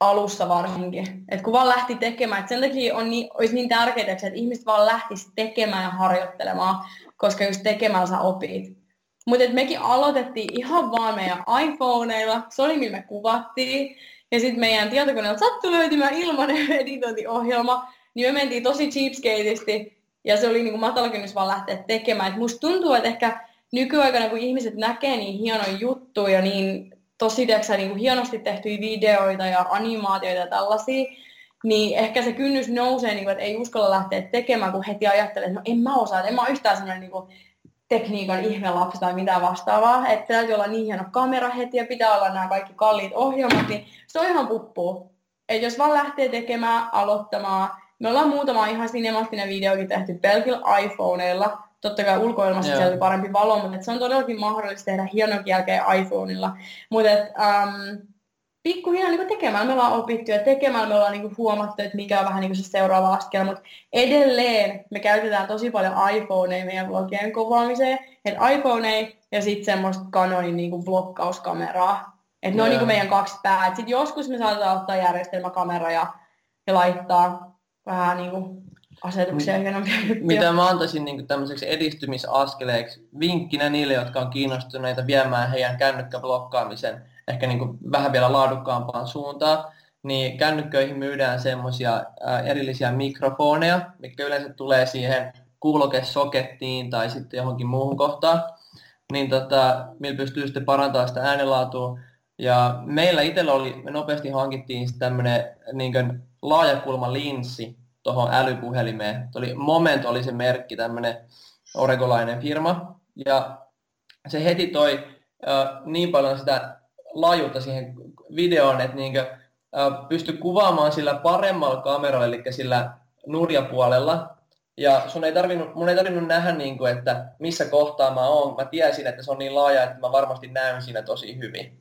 alussa varsinkin. Et kun vaan lähti tekemään, että sen takia on niin, olisi niin tärkeää, että ihmiset vaan lähtisi tekemään ja harjoittelemaan, koska just tekemällä sä opit. Mutta mekin aloitettiin ihan vaan meidän iPhoneilla, se oli millä me kuvattiin. Ja sitten meidän tietokoneelta sattui löytymään ilmainen editointiohjelma, niin me mentiin tosi cheapskateisesti ja se oli niin kuin matala kynnys vaan lähteä tekemään. Et musta tuntuu, että ehkä nykyaikana, kun ihmiset näkee niin hienoja juttuja, niin tosi tiiäksä, niin kuin hienosti tehtyjä videoita ja animaatioita ja tällaisia, niin ehkä se kynnys nousee, niin kuin, että ei uskalla lähteä tekemään, kun heti ajattelee, että no en mä osaa, että en mä ole yhtään sellainen niin kuin, tekniikan ihmelapsi tai mitä vastaavaa, että täytyy olla niin hieno kamera heti ja pitää olla nämä kaikki kalliit ohjelmat, niin se on ihan puppu. Et jos vaan lähtee tekemään, aloittamaan, me ollaan muutama ihan sinemaattinen videokin tehty pelkillä iPhoneilla, totta kai ulkoilmassa siellä oli parempi valo, mutta se on todellakin mahdollista tehdä hienokin jälkeen iPhoneilla. Mutta um, pikkuhiljaa niin tekemään me ollaan opittu ja tekemällä me ollaan niin huomattu, että mikä on vähän niin se seuraava askel, mutta edelleen me käytetään tosi paljon iPhoneja meidän vlogien kuvaamiseen, että iPhone ja sitten semmoista Canonin niin vlokkauskameraa. Että ne on niin meidän kaksi päät. Sitten joskus me saatetaan ottaa järjestelmäkamera ja, ja laittaa vähän niin kuin asetuksia, on Mitä mä antaisin niin tämmöiseksi edistymisaskeleeksi vinkkinä niille, jotka on kiinnostuneita viemään heidän kännykkäblokkaamisen ehkä niin vähän vielä laadukkaampaan suuntaan, niin kännykköihin myydään semmoisia erillisiä mikrofoneja, mitkä yleensä tulee siihen kuulokesokettiin tai sitten johonkin muuhun kohtaan. niin tota, millä pystyy sitten parantamaan sitä äänenlaatua. Ja meillä itsellä oli, me nopeasti hankittiin tämmöinen niin laajakulma linssi tuohon älypuhelimeen. Oli, Moment oli se merkki, tämmöinen oregolainen firma. Ja se heti toi äh, niin paljon sitä laajuutta siihen videoon, että niin kuin, äh, pystyi kuvaamaan sillä paremmalla kameralla, eli sillä nurjapuolella. Ja sun ei tarvinnut, mun ei tarvinnut nähdä, niin kuin, että missä kohtaa mä oon. Mä tiesin, että se on niin laaja, että mä varmasti näen siinä tosi hyvin.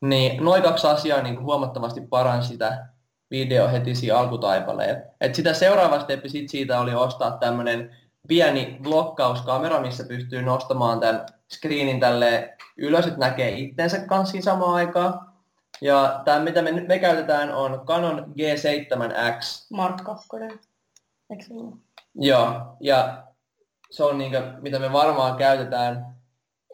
Niin noin kaksi asiaa niin kuin huomattavasti paransi sitä video heti siinä alkutaipaleen. Et sitä seuraava steppi sit siitä oli ostaa tämmöinen pieni blokkauskamera, missä pystyy nostamaan tämän screenin tälle ylös, että näkee itsensä kanssa samaan aikaan. Ja tämä, mitä me, me käytetään, on Canon G7X. Mark 2. Eikö se Joo, ja se on niin kuin, mitä me varmaan käytetään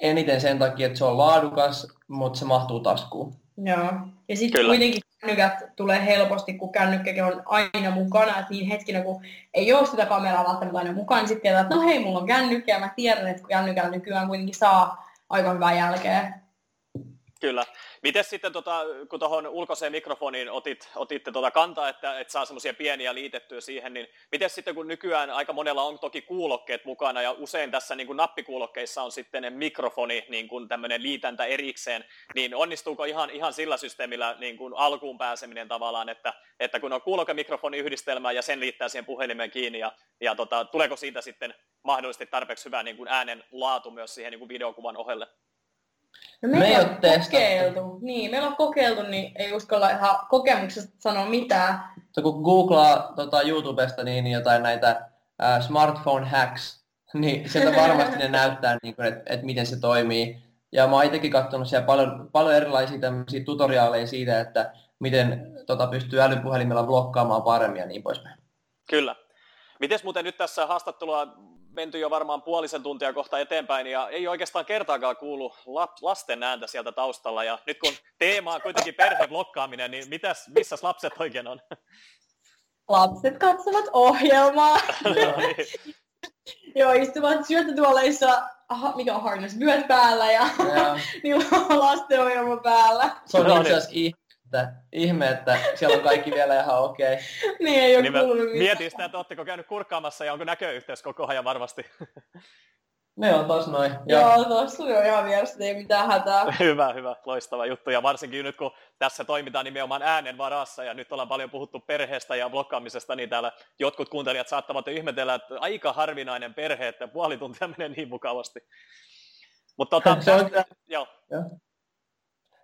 eniten sen takia, että se on laadukas, mutta se mahtuu taskuun. Joo, ja sitten kuitenkin kännykät tulee helposti, kun kännykkäkin on aina mukana, että niin hetkinä, kun ei ole sitä kameraa välttämättä aina mukaan, niin sitten että no hei, mulla on kännykkä, ja mä tiedän, että kun kännykällä nykyään kuitenkin saa aika hyvää jälkeä. Kyllä. Miten sitten, tota, kun tuohon ulkoiseen mikrofoniin otit, otitte tota kantaa, että, että saa semmoisia pieniä liitettyä siihen, niin miten sitten, kun nykyään aika monella on toki kuulokkeet mukana, ja usein tässä niin kuin nappikuulokkeissa on sitten mikrofoni, niin kuin tämmöinen liitäntä erikseen, niin onnistuuko ihan, ihan sillä systeemillä niin kuin alkuun pääseminen tavallaan, että, että kun on kuulokkemikrofoni yhdistelmä ja sen liittää siihen puhelimeen kiinni, ja, ja tota, tuleeko siitä sitten mahdollisesti tarpeeksi hyvä niin kuin äänen laatu myös siihen niin kuin videokuvan ohelle? No me, me ei ole kokeiltu. Niin, meillä on kokeiltu, niin ei uskalla ihan kokemuksesta sanoa mitään. So, kun googlaa tota, YouTubesta niin, jotain näitä uh, smartphone hacks, niin sieltä varmasti ne näyttää, niin että et miten se toimii. Ja mä oon itsekin katsonut siellä paljon, paljon erilaisia tutoriaaleja siitä, että miten tota, pystyy älypuhelimella blokkaamaan paremmin ja niin poispäin. Kyllä. Mites muuten nyt tässä haastattelua menty jo varmaan puolisen tuntia kohta eteenpäin ja ei oikeastaan kertaakaan kuulu lasten ääntä sieltä taustalla. Ja nyt kun teema on kuitenkin perheblokkaaminen, niin mitäs, missä lapset oikein on? Lapset katsovat ohjelmaa. no niin. Joo, istuvat syöttötuoleissa, aha, mikä on harness, vyöt päällä ja niillä on lastenohjelma päällä. Se on no, itse asiassa että ihme, että siellä on kaikki vielä ihan okei. Okay. niin ei ole niin kuulunut mitään. Mietin sitä, että oletteko käynyt kurkkaamassa ja onko näköyhteys koko ajan varmasti. Ne on tos noin. Joo, tossa on ihan vierestä, ei mitään hätää. hyvä, hyvä, loistava juttu. Ja varsinkin nyt kun tässä toimitaan nimenomaan äänen varassa ja nyt ollaan paljon puhuttu perheestä ja blokkaamisesta, niin täällä jotkut kuuntelijat saattavat ihmetellä, että aika harvinainen perhe, että puoli tuntia menee niin mukavasti. Mutta tota, se on, joo. joo.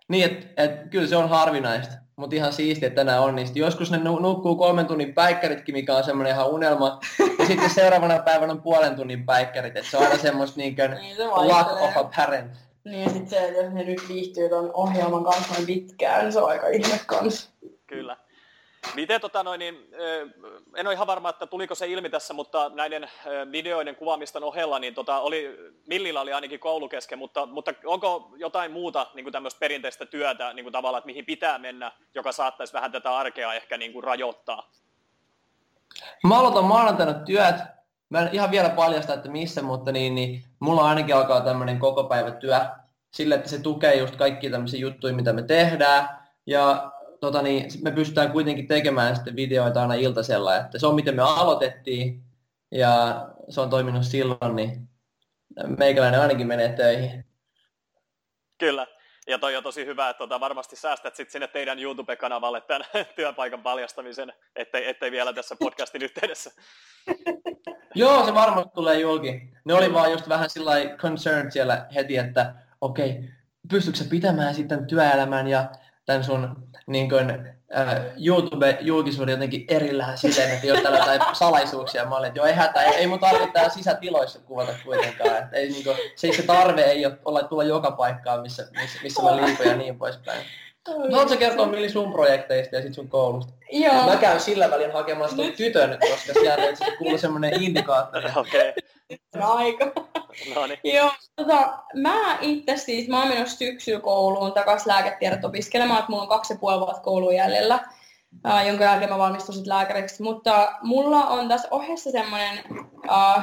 Niin, että et, kyllä se on harvinaista, mutta ihan siistiä, että tänään onnistuu. Joskus ne nukkuu kolmen tunnin päikkäritkin, mikä on semmoinen ihan unelma. Ja sitten seuraavana päivänä on puolen tunnin päikkärit, että se on aina semmoista niin kuin niin, luck of a parent. Niin ja sitten se, että jos ne nyt viihtyy ton ohjelman kanssa noin pitkään, niin se on aika ihme kanssa. Kyllä. Miten tota noin, niin, en ole ihan varma, että tuliko se ilmi tässä, mutta näiden videoiden kuvaamisten ohella, niin tota, oli, Millillä oli ainakin koulu kesken, mutta, mutta onko jotain muuta niin kuin tämmöistä perinteistä työtä niin kuin tavallaan, että mihin pitää mennä, joka saattaisi vähän tätä arkea ehkä niin kuin rajoittaa? Mä aloitan maanantaina työt. Mä en ihan vielä paljasta, että missä, mutta niin, niin mulla ainakin alkaa tämmöinen koko päivä työ sillä, että se tukee just kaikki tämmöisiä juttuja, mitä me tehdään. Ja tota niin, me pystytään kuitenkin tekemään sitten videoita aina iltasella, että se on miten me aloitettiin ja se on toiminut silloin, niin meikäläinen ainakin menee töihin. Kyllä. Ja toi on tosi hyvä, että tota, varmasti säästät sit sinne teidän YouTube-kanavalle tämän työpaikan paljastamisen, ettei, ettei vielä tässä podcastin yhteydessä. Joo, se varmasti tulee julki. Ne oli vaan just vähän sillä concerned siellä heti, että okei, okay, pystytkö pitämään sitten työelämän ja tämän sun niin kuin, äh, YouTube-julkisuuden jotenkin erillään silleen, että ei ole tällä jotain salaisuuksia. Mä olin, että joo, ei hätä, ei, ei mun tarvitse täällä sisätiloissa kuvata kuitenkaan. Että ei, niin kuin, se, se tarve ei ole olla tulla joka paikkaan, missä, missä, missä mä liikun ja niin poispäin. Haluatko kertoa Milli sun projekteista ja sit sun koulusta? Joo. Mä käyn sillä välin hakemassa tuon tytön, koska sieltä ei kuulu semmoinen indikaattori. Okei. Okay. Aika. No niin. Joo, tota, mä itse siis, mä oon menossa syksyllä kouluun takaisin lääketiedot opiskelemaan, että mulla on kaksi ja puoli vuotta koulua jäljellä, ää, jonka jälkeen mä valmistun sitten lääkäriksi. Mutta mulla on tässä ohessa semmoinen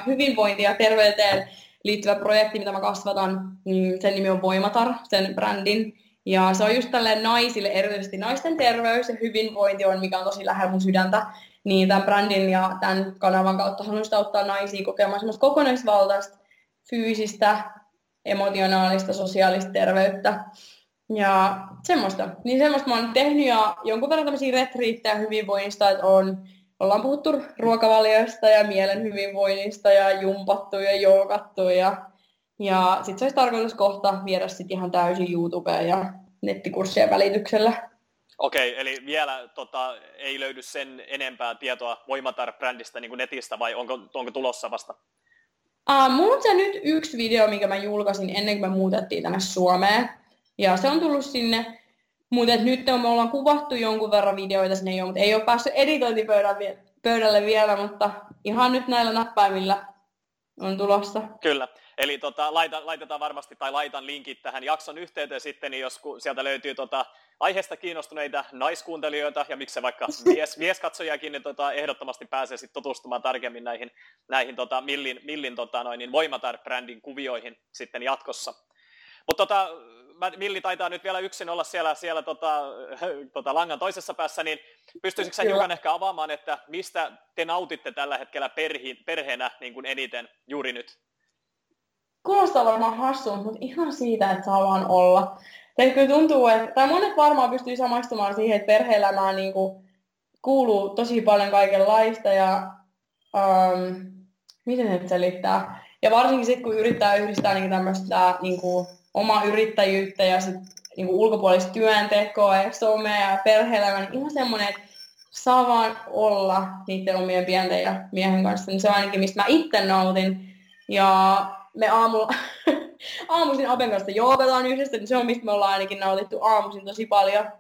hyvinvointi ja terveyteen liittyvä projekti, mitä mä kasvatan, niin sen nimi on Voimatar, sen brändin. Ja se on just tälle naisille, erityisesti naisten terveys ja hyvinvointi on, mikä on tosi lähellä mun sydäntä. Niin tämän brändin ja tämän kanavan kautta haluan sitä auttaa naisia kokemaan semmoista kokonaisvaltaista fyysistä, emotionaalista, sosiaalista terveyttä. Ja semmoista. Niin semmoista mä oon tehnyt ja jonkun verran tämmöisiä retriittejä hyvinvoinnista, että on, ollaan puhuttu ruokavalioista ja mielen hyvinvoinnista ja jumpattu ja joukattu ja, ja sitten se olisi tarkoitus kohta viedä sitten ihan täysin YouTubeen ja nettikurssien välityksellä. Okei, eli vielä tota, ei löydy sen enempää tietoa Voimatar-brändistä niin kuin netistä vai onko, onko tulossa vasta? Uh, mulla on se nyt yksi video, minkä mä julkaisin ennen kuin me muutettiin tänne Suomeen. Ja se on tullut sinne, mutta nyt me ollaan kuvattu jonkun verran videoita sinne jo, mutta ei ole päässyt editointipöydälle vielä, mutta ihan nyt näillä näppäimillä on tulossa. Kyllä. Eli tota, laita, laitetaan varmasti, tai laitan linkit tähän jakson yhteyteen sitten, niin jos sieltä löytyy tota, aiheesta kiinnostuneita naiskuuntelijoita, ja miksei vaikka mies, mieskatsojakin, niin tota, ehdottomasti pääsee sitten tutustumaan tarkemmin näihin, näihin tota, Millin, Millin tota, noin, niin Voimatar-brändin kuvioihin sitten jatkossa. Mutta tota, Milli taitaa nyt vielä yksin olla siellä, siellä tota, tota langan toisessa päässä, niin pystyisikö hiukan ehkä avaamaan, että mistä te nautitte tällä hetkellä perhi, perheenä niin kuin eniten juuri nyt? Kuulostaa varmaan hassulta, mutta ihan siitä, että saa vaan olla. Tai kyllä tuntuu, että, tai monet varmaan pystyy samaistumaan siihen, että perhe-elämään niin kuin, kuuluu tosi paljon kaikenlaista ja um, miten se selittää. Ja varsinkin sitten, kun yrittää yhdistää niin tämmöistä niin kuin, omaa yrittäjyyttä ja sit, niin kuin ulkopuolista työntekoa ja somea ja perhe-elämää, niin ihan semmoinen, että saa vaan olla niiden omien pienten ja miehen kanssa, niin se on ainakin, mistä mä itse nautin. Ja me aamulla, aamuisin Aben kanssa joogataan yhdessä, niin se on mistä me ollaan ainakin nautittu aamuisin tosi paljon.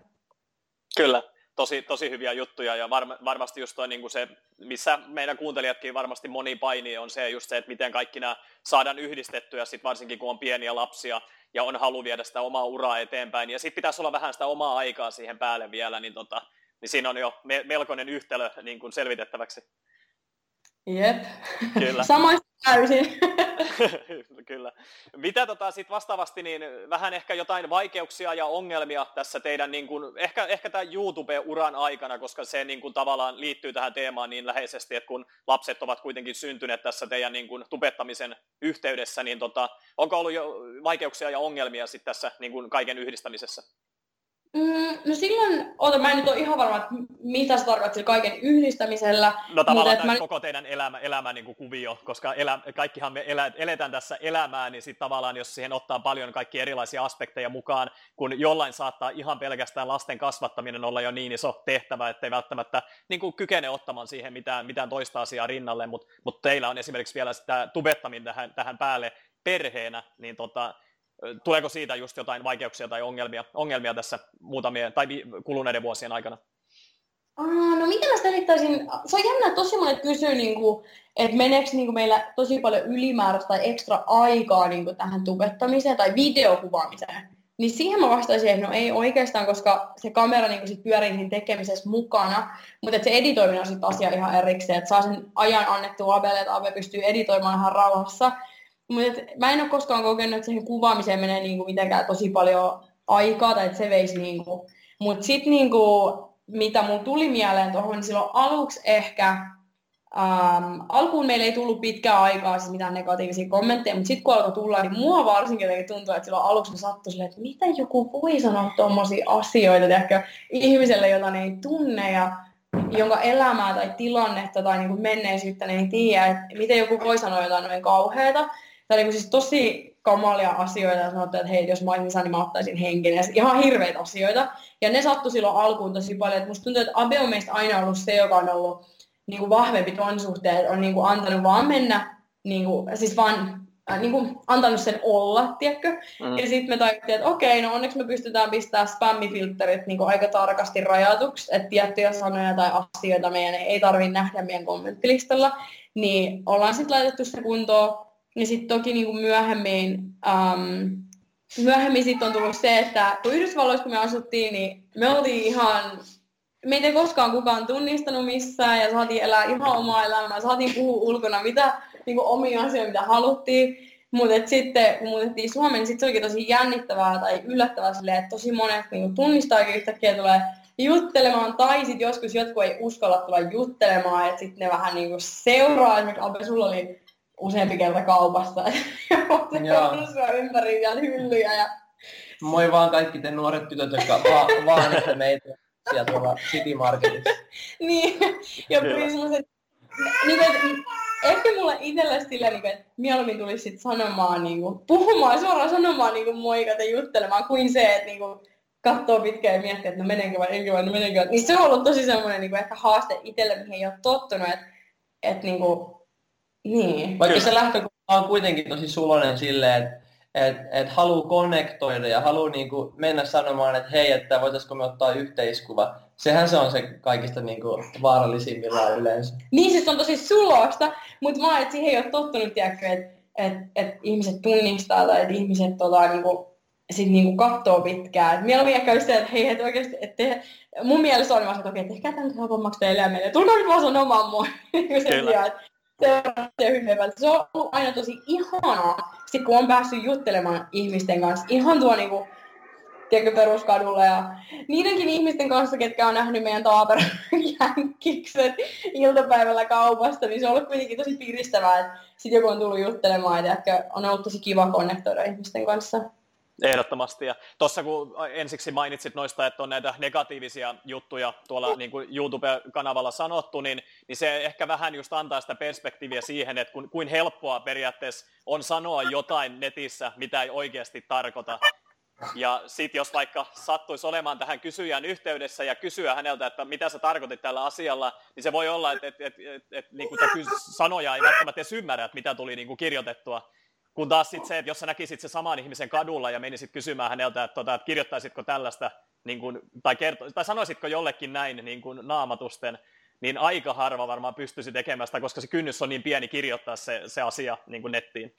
Kyllä, tosi, tosi hyviä juttuja ja varma, varmasti just toi, niin kuin se, missä meidän kuuntelijatkin varmasti moni paini on se just se, että miten kaikki nämä saadaan yhdistettyä, sit varsinkin kun on pieniä lapsia ja on halu viedä sitä omaa uraa eteenpäin. Ja sitten pitäisi olla vähän sitä omaa aikaa siihen päälle vielä, niin, tota, niin siinä on jo me, melkoinen yhtälö niin kuin selvitettäväksi. Jep. Kyllä. Samoista täysin. Kyllä. Mitä tota, sit vastaavasti, niin vähän ehkä jotain vaikeuksia ja ongelmia tässä teidän, niin kuin, ehkä, ehkä tämän YouTube-uran aikana, koska se niin kuin, tavallaan liittyy tähän teemaan niin läheisesti, että kun lapset ovat kuitenkin syntyneet tässä teidän niin kuin, tubettamisen yhteydessä, niin tota, onko ollut jo vaikeuksia ja ongelmia sit tässä niin kuin, kaiken yhdistämisessä? Mm, no silloin, ota, mä en nyt ole ihan varma, että mitä se tarkoittaa kaiken yhdistämisellä. No tavallaan mutta, mä... koko teidän elämä, elämä niin kuin kuvio, koska elä, kaikkihan me elä, eletään tässä elämää, niin sitten tavallaan jos siihen ottaa paljon kaikki erilaisia aspekteja mukaan, kun jollain saattaa ihan pelkästään lasten kasvattaminen olla jo niin iso tehtävä, ettei välttämättä niin kuin kykene ottamaan siihen mitään, mitään toista asiaa rinnalle, mutta mut teillä on esimerkiksi vielä sitä tubettaminen tähän, tähän päälle perheenä, niin tota, Tuleeko siitä just jotain vaikeuksia tai ongelmia, ongelmia tässä muutamien tai kuluneiden vuosien aikana? No miten mä selittäisin? Se on jännä, että tosi monet kysyy, niin kuin, että meneekö niin kuin meillä tosi paljon ylimääräistä tai ekstra aikaa niin kuin tähän tubettamiseen tai videokuvaamiseen. Niin siihen mä vastaisin, että no ei oikeastaan, koska se kamera niin sit pyörii siinä tekemisessä mukana, mutta se editoiminen on sitten asia ihan erikseen, että saa sen ajan annettua Abelle, että Abe pystyy editoimaan ihan rauhassa. Mutta mä en ole koskaan kokenut, että siihen kuvaamiseen menee niinku mitenkään tosi paljon aikaa tai että se veisi niinku. Mutta sitten niinku, mitä mun tuli mieleen tuohon, niin silloin aluksi ehkä Ähm, alkuun meillä ei tullut pitkää aikaa siis mitään negatiivisia kommentteja, mutta sitten kun alkoi tulla, niin mua varsinkin tuntuu, että silloin aluksi me sattui silleen, että mitä joku voi sanoa tuommoisia asioita, ehkä ihmiselle, jota ne ei tunne ja jonka elämää tai tilannetta tai niin kuin menneisyyttä ne ei tiedä, että miten joku voi sanoa jotain noin kauheata. Tämä oli siis tosi kamalia asioita ja sanottiin, että hei, jos mä olisin niin mä ottaisin henken. Ja ihan hirveitä asioita. Ja ne sattui silloin alkuun tosi paljon. Että musta tuntuu, että Abe on meistä aina ollut se, joka on ollut niin kuin vahvempi tuon suhteen, että on niin kuin antanut vaan mennä, niin kuin, siis vaan äh, niin kuin antanut sen olla, tiedätkö? Mm. Ja sitten me tajuttiin, että okei, no onneksi me pystytään pistämään spammifilterit niin kuin aika tarkasti rajatuksi, että tiettyjä sanoja tai asioita meidän ei tarvitse nähdä meidän kommenttilistalla, niin ollaan sitten laitettu se kuntoon ja sitten toki niin kuin myöhemmin, um, myöhemmin sitten on tullut se, että kun Yhdysvalloissa kun me asuttiin, niin me oltiin ihan, meitä ei koskaan kukaan tunnistanut missään ja saatiin elää ihan omaa elämää, saatiin puhua ulkona mitä niin kuin omia asioita, mitä haluttiin. Mutta sitten kun muutettiin Suomeen, niin sitten se olikin tosi jännittävää tai yllättävää silleen, että tosi monet niin tunnistaakin yhtäkkiä tulee juttelemaan, tai sitten joskus jotkut ei uskalla tulla juttelemaan, että sitten ne vähän niin kuin seuraa. Esimerkiksi Abe, sulla oli useampi kerta kaupassa, ja ympäri vielä hyllyjä. Ja... Moi vaan kaikki te nuoret tytöt, jotka va- vaan että meitä siellä tuolla City Marketissa. niin, ja semmoiset, niin kuin, ehkä mulle itselle sillä, niin kuin, että mieluummin tulisi sit sanomaan, niin kuin, puhumaan, suoraan sanomaan niin kuin moikat ja juttelemaan, kuin se, että niin kuin, katsoo pitkään ja miettii, että no menenkö vai enkö vai, no menenkö. Niin se on ollut tosi semmoinen niin kuin, ehkä haaste itselle, mihin ei ole tottunut, että, että niin kuin, niin. Vaikka se lähtökohta on kuitenkin tosi sulonen silleen, että et, et haluaa konnektoida ja haluaa niinku mennä sanomaan, että hei, että voitaisiko me ottaa yhteiskuva. Sehän se on se kaikista niinku vaarallisimmillaan yleensä. Niin, siis on tosi sulosta, mutta mä että siihen ei ole tottunut, että et, et ihmiset tunnistaa tai että ihmiset tota, niinku, sit niinku kattoo pitkään. Et mieluummin ehkä olisi se, että hei, et oikeasti, et te, mun mielestä on vaan, että okei, tehkää tämän helpommaksi teille ja meille. Tulkaa nyt vaan sanomaan moi. Kyllä. Se, se on ollut aina tosi ihanaa, sit kun on päässyt juttelemaan ihmisten kanssa. Ihan tuo niinku, tiedätkö, peruskadulla ja niidenkin ihmisten kanssa, ketkä on nähnyt meidän taaper jänkkikset iltapäivällä kaupasta, niin se on ollut kuitenkin tosi piristävää, että sit joku on tullut juttelemaan ja on ollut tosi kiva konnektoida ihmisten kanssa. Ehdottomasti. Ja tuossa kun ensiksi mainitsit noista, että on näitä negatiivisia juttuja tuolla niin kuin YouTube-kanavalla sanottu, niin, niin se ehkä vähän just antaa sitä perspektiiviä siihen, että kun, kuin helppoa periaatteessa on sanoa jotain netissä, mitä ei oikeasti tarkoita. Ja sitten jos vaikka sattuisi olemaan tähän kysyjän yhteydessä ja kysyä häneltä, että mitä sä tarkoitit tällä asialla, niin se voi olla, että, että, että, että, että niin kuin sanoja ei välttämättä edes ymmärrä, että mitä tuli niin kuin kirjoitettua. Kun taas sit se, että jos sä näkisit se saman ihmisen kadulla ja menisit kysymään häneltä, että, tota, että kirjoittaisitko tällaista, niin kun, tai, kerto, tai sanoisitko jollekin näin niin kun naamatusten, niin aika harva varmaan pystyisi tekemään sitä, koska se kynnys on niin pieni kirjoittaa se, se asia niin kuin nettiin.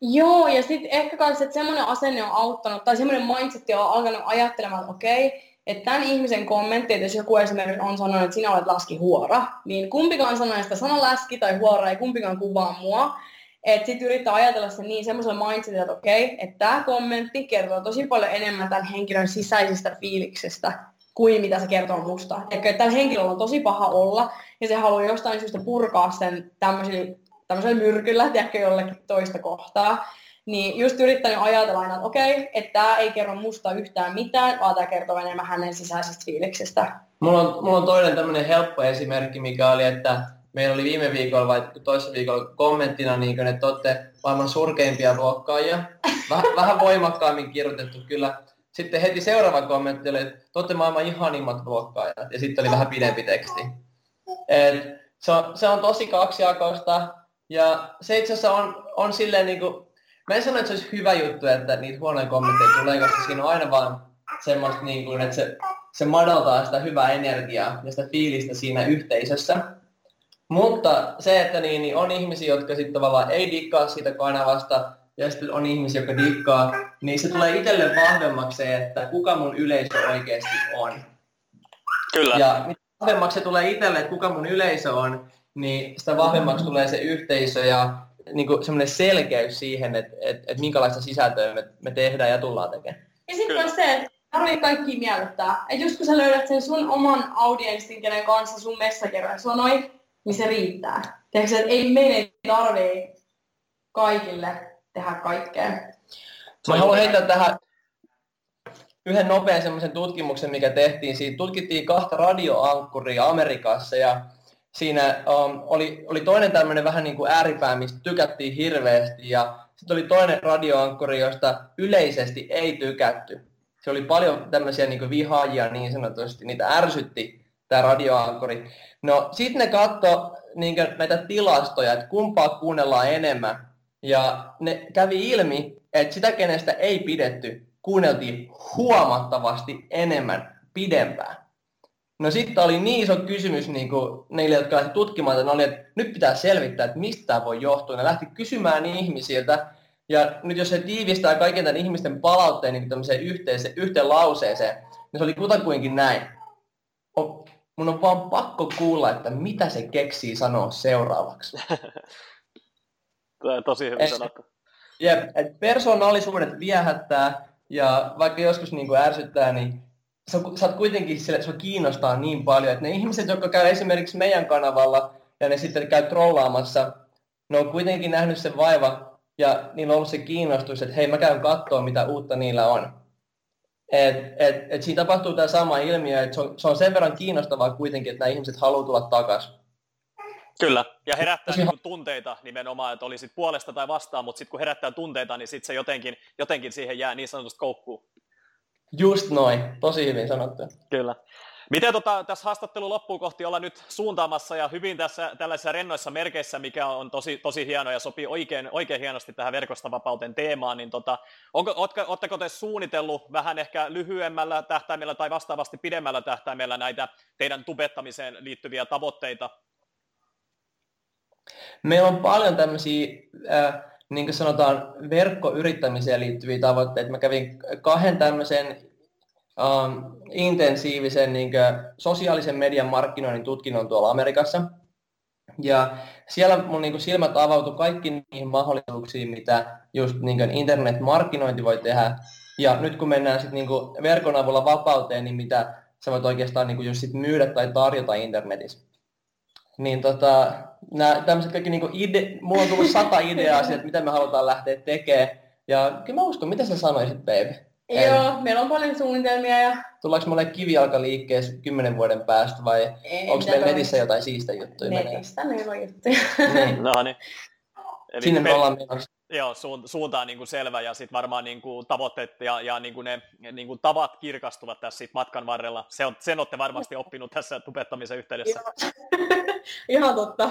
Joo, ja sitten ehkä myös, että semmoinen asenne on auttanut, tai semmoinen mindset on alkanut ajattelemaan, että okei, että tämän ihmisen kommentti, että jos joku esimerkiksi on sanonut, että sinä olet laski huora, niin kumpikaan sanoo sitä sana läski tai huora ei kumpikaan kuvaa mua, että sitten yrittää ajatella sen niin semmoisella mindsetillä, että okei, okay, että tämä kommentti kertoo tosi paljon enemmän tämän henkilön sisäisestä fiiliksestä kuin mitä se kertoo musta. Että tällä henkilöllä on tosi paha olla ja se haluaa jostain syystä purkaa sen tämmöisellä myrkyllä, tiedätkö, jollekin toista kohtaa. Niin just yrittänyt ajatella aina, että okei, okay, että tämä ei kerro musta yhtään mitään, vaan tämä kertoo enemmän hänen sisäisestä fiiliksestä. Mulla on, mulla on toinen tämmöinen helppo esimerkki, mikä oli, että meillä oli viime viikolla vai toisessa viikolla kommenttina, niin kuin, että olette maailman surkeimpia luokkaajia. Vähän, vähän voimakkaammin kirjoitettu kyllä. Sitten heti seuraava kommentti oli, että olette maailman ihanimmat luokkaajat. Ja sitten oli vähän pidempi teksti. Et se, on, se on tosi kaksijakoista. Ja se itse asiassa on, on silleen niin kuin, mä en sano, että se olisi hyvä juttu, että niitä huonoja kommentteja tulee, koska siinä on aina vaan semmoista, niin kuin, että se, se madaltaa sitä hyvää energiaa ja sitä fiilistä siinä yhteisössä. Mutta se, että niin, niin on ihmisiä, jotka sitten tavallaan ei dikkaa siitä kanavasta, ja sitten on ihmisiä, jotka dikkaa, niin se tulee itselle vahvemmaksi se, että kuka mun yleisö oikeasti on. Kyllä. Ja mitä vahvemmaksi se tulee itselle, että kuka mun yleisö on, niin sitä vahvemmaksi tulee se yhteisö ja niin kuin semmoinen selkeys siihen, että, että, että minkälaista sisältöä me, me tehdään ja tullaan tekemään. Ja sitten on se, että tarvii kaikki miellyttää. Että just kun sä löydät sen sun oman audienssin, kenen kanssa sun messakerran sanoi, niin se riittää. Tiedätkö, että ei meidän tarvii kaikille tehdä kaikkea. Mä haluan heittää tähän yhden nopean semmoisen tutkimuksen, mikä tehtiin. Siitä tutkittiin kahta radioankkuria Amerikassa ja siinä um, oli, oli toinen tämmöinen vähän niin kuin ääripää, mistä tykättiin hirveästi ja sitten oli toinen radioankkuri, josta yleisesti ei tykätty. Se oli paljon tämmöisiä niin vihaajia niin sanotusti, niitä ärsytti tämä radioankkuri. No sitten ne katto niin näitä tilastoja, että kumpaa kuunnellaan enemmän. Ja ne kävi ilmi, että sitä kenestä ei pidetty, kuunneltiin huomattavasti enemmän pidempään. No sitten oli niin iso kysymys niin kuin jotka lähti tutkimaan, että, oli, että nyt pitää selvittää, että mistä tämä voi johtua. Ne lähti kysymään ihmisiltä, ja nyt jos se tiivistää kaiken tämän ihmisten palautteen niin yhteen, yhteen lauseeseen, niin se oli kutakuinkin näin mun on vaan pakko kuulla, että mitä se keksii sanoa seuraavaksi. Tämä on tosi hyvin sanottu. Jep, että persoonallisuudet viehättää ja vaikka joskus niin kuin ärsyttää, niin sä, sä oot kuitenkin sille, sua kiinnostaa niin paljon, että ne ihmiset, jotka käy esimerkiksi meidän kanavalla ja ne sitten käy trollaamassa, ne on kuitenkin nähnyt sen vaiva ja niillä on ollut se kiinnostus, että hei mä käyn katsoa mitä uutta niillä on. Et, et, et siinä tapahtuu tämä sama ilmiö, että se on, se on sen verran kiinnostavaa kuitenkin, että nämä ihmiset haluaa tulla takaisin. Kyllä, ja herättää niin tunteita nimenomaan, että olisit puolesta tai vastaan, mutta sitten kun herättää tunteita, niin sitten se jotenkin, jotenkin siihen jää niin sanotusti koukkuun. Just noin, tosi hyvin sanottu. Kyllä. Miten tota, tässä haastattelu loppuun kohti olla nyt suuntaamassa ja hyvin tässä tällaisissa rennoissa merkeissä, mikä on tosi, tosi hieno ja sopii oikein, oikein hienosti tähän verkostovapauteen teemaan, niin tota, onko, ootteko te suunnitellut vähän ehkä lyhyemmällä tähtäimellä tai vastaavasti pidemmällä tähtäimellä näitä teidän tubettamiseen liittyviä tavoitteita? Meillä on paljon tämmöisiä, äh, niin kuin sanotaan, verkkoyrittämiseen liittyviä tavoitteita. Mä kävin kahden tämmöisen um, intensiivisen niin kuin, sosiaalisen median markkinoinnin tutkinnon tuolla Amerikassa. Ja siellä mun niin kuin, silmät avautui kaikki niihin mahdollisuuksiin, mitä just niin kuin, internet-markkinointi voi tehdä. Ja nyt kun mennään sit, niin kuin, verkon avulla vapauteen, niin mitä sä voit oikeastaan niin kuin, just sit myydä tai tarjota internetissä. Niin tota, nämä tämmöiset kaikki niin ide, mulla on tullut sata ideaa siitä, mitä me halutaan lähteä tekemään. Ja kyllä mä uskon, mitä sä sanoisit, baby? Joo, meillä on paljon suunnitelmia. Ja... Tullaanko me kivijalka liikkeessä kymmenen vuoden päästä vai onko meillä netissä jotain siistä juttuja? Netissä meillä on juttuja. niin. no niin. Eli Sinne me, me ollaan menossa. Joo, suunta on niin kuin selvä ja sitten varmaan niin kuin tavoitteet ja, ja niin kuin ne niin kuin tavat kirkastuvat tässä sit matkan varrella. Se on, sen olette varmasti oppinut tässä tubettamisen yhteydessä. Ihan totta.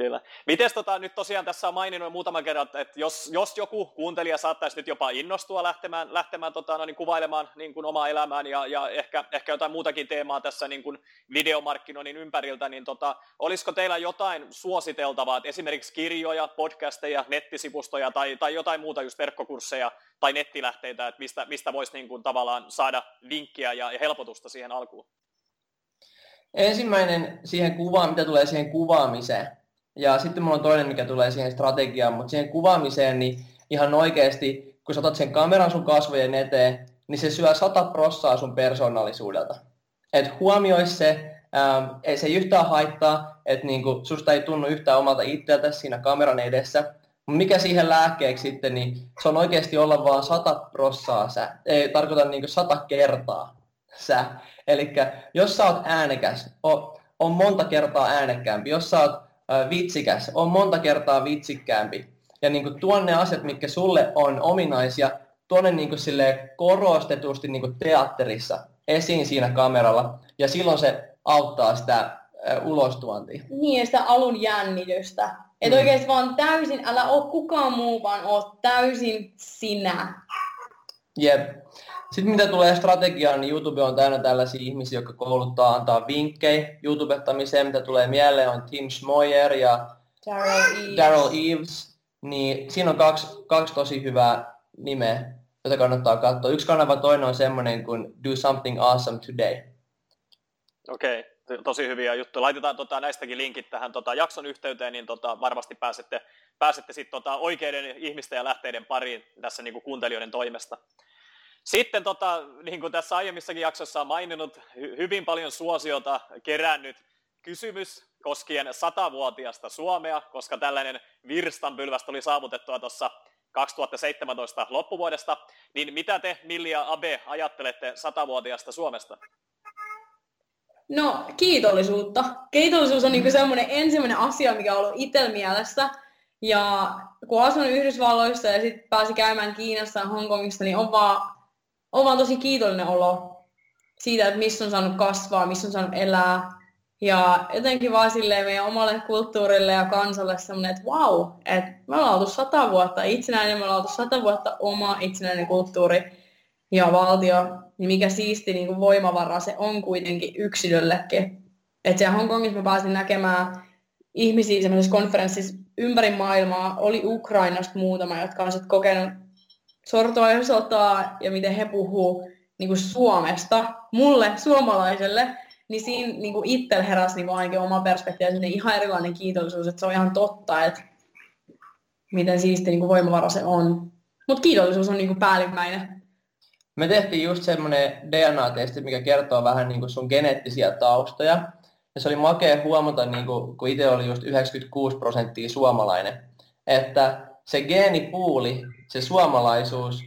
Kyllä. Miten tota, nyt tosiaan tässä on maininnut muutaman kerran, että jos, jos joku kuuntelija saattaisi nyt jopa innostua lähtemään, lähtemään tota, no, niin kuvailemaan niin kuin omaa elämään ja, ja ehkä, ehkä jotain muutakin teemaa tässä niin kuin videomarkkinoinnin ympäriltä, niin tota, olisiko teillä jotain suositeltavaa, että esimerkiksi kirjoja, podcasteja, nettisivustoja tai, tai jotain muuta just verkkokursseja tai nettilähteitä, että mistä, mistä voisi niin kuin, tavallaan saada linkkiä ja, ja helpotusta siihen alkuun? Ensimmäinen siihen kuvaan, mitä tulee siihen kuvaamiseen, ja sitten mulla on toinen, mikä tulee siihen strategiaan, mutta siihen kuvaamiseen, niin ihan oikeasti, kun sä otat sen kameran sun kasvojen eteen, niin se syö sata prossaa sun persoonallisuudelta. Et huomioi se, ähm, ei se yhtään haittaa, että niinku, susta ei tunnu yhtään omalta itseltä siinä kameran edessä. Mikä siihen lääkkeeksi sitten, niin se on oikeasti olla vaan sata prossaa sä. Ei tarkoita niinku sata kertaa sä. Eli jos sä oot äänekäs, on, on monta kertaa äänekkäämpi. Jos sä oot vitsikäs, on monta kertaa vitsikkäämpi. Ja niin kuin tuonne asiat, mitkä sulle on ominaisia, tuonne niin kuin korostetusti niin kuin teatterissa esiin siinä kameralla. Ja silloin se auttaa sitä ulostuantia. Niin, ja sitä alun jännitystä. Että mm. oikeasti vaan täysin, älä ole kukaan muu, vaan oot täysin sinä. Jep. Sitten mitä tulee strategiaan, niin YouTube on täynnä tällaisia ihmisiä, jotka kouluttaa, antaa vinkkejä YouTubettamiseen. Mitä tulee mieleen on Tim Schmoyer ja Daryl Eves. Eves. Niin siinä on kaksi, kaksi tosi hyvää nimeä, jota kannattaa katsoa. Yksi kanava, toinen on semmoinen kuin Do Something Awesome Today. Okei, okay. tosi hyviä juttuja. Laitetaan tota, näistäkin linkit tähän tota, jakson yhteyteen, niin tota, varmasti pääsette, pääsette sit, tota, oikeiden ihmisten ja lähteiden pariin tässä niin kuin kuuntelijoiden toimesta. Sitten tota, niin kuin tässä aiemmissakin jaksossa on maininnut, hy- hyvin paljon suosiota kerännyt kysymys koskien satavuotiasta Suomea, koska tällainen virstanpylväs oli saavutettua tuossa 2017 loppuvuodesta. Niin mitä te, Milli ja Abe, ajattelette satavuotiaasta Suomesta? No, kiitollisuutta. Kiitollisuus on niinku semmoinen ensimmäinen asia, mikä on ollut itsellä mielessä. Ja kun asun Yhdysvalloissa ja sitten pääsi käymään Kiinassa ja Hongkongissa, niin on vaan on vaan tosi kiitollinen olo siitä, että missä on saanut kasvaa, missä on saanut elää. Ja jotenkin vaan silleen meidän omalle kulttuurille ja kansalle semmoinen, että vau, että me ollaan oltu sata vuotta itsenäinen, me ollaan oltu sata vuotta oma itsenäinen kulttuuri ja valtio, niin mikä siisti niin kuin voimavara se on kuitenkin yksilöllekin. Että siellä Hongkongissa mä pääsin näkemään ihmisiä semmoisessa konferenssissa ympäri maailmaa, oli Ukrainasta muutama, jotka on sitten kokenut sortoa ja sotaa ja miten he puhuu niin kuin Suomesta mulle, suomalaiselle, niin siinä niin kuin itsellä heräsi niin kuin ainakin oma perspektiivi ihan erilainen kiitollisuus, että se on ihan totta, että miten siisti niin kuin voimavara se on. Mutta kiitollisuus on niin kuin päällimmäinen. Me tehtiin just semmoinen DNA-testi, mikä kertoo vähän niin kuin sun geneettisiä taustoja. Ja se oli makea huomata, niin kuin, kun itse oli just 96 prosenttia suomalainen, että se geenipuuli, se suomalaisuus,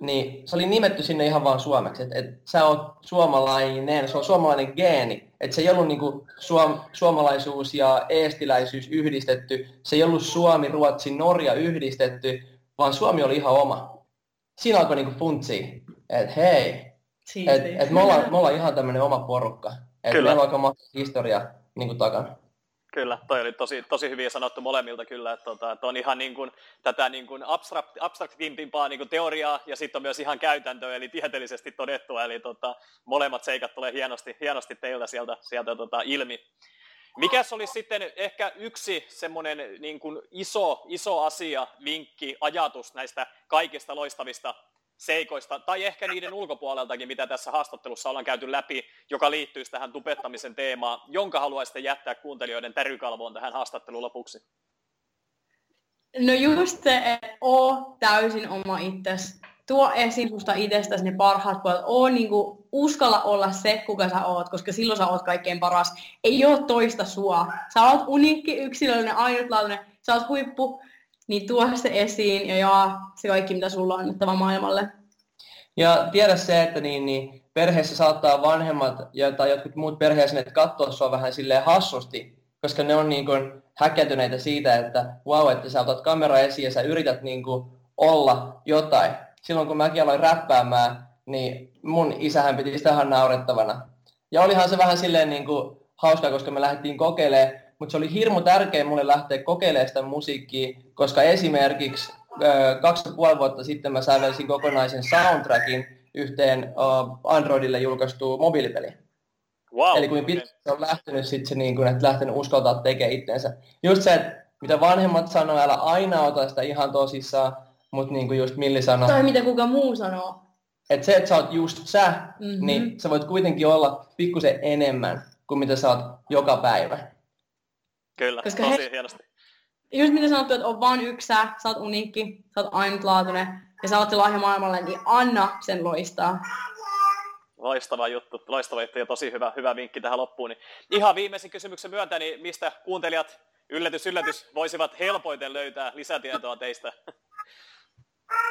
niin se oli nimetty sinne ihan vaan suomeksi, että et sä oot suomalainen, se on suomalainen geeni. Että se ei ollut niinku suom, suomalaisuus ja eestiläisyys yhdistetty, se ei ollut Suomi, Ruotsi, Norja yhdistetty, vaan Suomi oli ihan oma. Siinä alkoi niinku funtsia, että hei, että et me, ollaan, me ollaan ihan tämmöinen oma porukka. Että meillä on aika historia niinku takana. Kyllä, toi oli tosi, tosi hyvin sanottu molemmilta kyllä, että, tota, että on ihan niin kuin, tätä niin kuin abstrakt, abstraktimpimpaa niin kuin teoriaa ja sitten on myös ihan käytäntöä, eli tieteellisesti todettua, eli tota, molemmat seikat tulee hienosti, hienosti teiltä sieltä, sieltä tota, ilmi. Mikäs olisi sitten ehkä yksi semmoinen niin iso, iso asia, vinkki, ajatus näistä kaikista loistavista seikoista, tai ehkä niiden ulkopuoleltakin, mitä tässä haastattelussa ollaan käyty läpi, joka liittyy tähän tupettamisen teemaan, jonka haluaisitte jättää kuuntelijoiden tärykalvoon tähän haastattelun lopuksi? No just se, että oo täysin oma itsesi. Tuo esiin susta itsestäsi ne parhaat puolet. Oo niinku, uskalla olla se, kuka sä oot, koska silloin sä oot kaikkein paras. Ei oo toista sua. Sä oot uniikki, yksilöllinen, ainutlaatuinen. Sä oot huippu niin tuo se esiin ja jaa se kaikki, mitä sulla on annettava maailmalle. Ja tiedä se, että niin, niin perheessä saattaa vanhemmat ja, tai jotkut muut perheessä katsoa sua vähän silleen hassusti, koska ne on niin kuin häkeltyneitä siitä, että wow, että sä otat kamera esiin ja sä yrität niin kuin olla jotain. Silloin kun mäkin aloin räppäämään, niin mun isähän piti sitä ihan naurettavana. Ja olihan se vähän silleen niin kuin hauskaa, koska me lähdettiin kokeilemaan mutta se oli hirmu tärkeä mulle lähteä kokeilemaan sitä musiikkia, koska esimerkiksi kaksi ja puoli vuotta sitten mä sävelsin kokonaisen soundtrackin yhteen Androidille julkaistuun mobiilipeliin. Wow, Eli kuin okay. se on lähtenyt sitten se, niin kuin, että lähtenyt uskaltaa tekemään itsensä. Just se, että mitä vanhemmat sanoo, älä aina ota sitä ihan tosissaan, mutta niin kuin just Milli sanoi. Tai mitä kuka muu sanoo. Että se, että sä oot just sä, mm-hmm. niin sä voit kuitenkin olla pikkusen enemmän kuin mitä sä oot joka päivä. Kyllä, Koska tosi he... hienosti. Just mitä sanottu, että on vain yksi sä, sä oot uniikki, sä oot ainutlaatuinen ja sä oot se lahja maailmalle, niin anna sen loistaa. Loistava juttu, loistava juttu ja tosi hyvä, hyvä vinkki tähän loppuun. Niin ihan viimeisen kysymyksen myöntä, niin mistä kuuntelijat, yllätys, yllätys, voisivat helpoiten löytää lisätietoa teistä?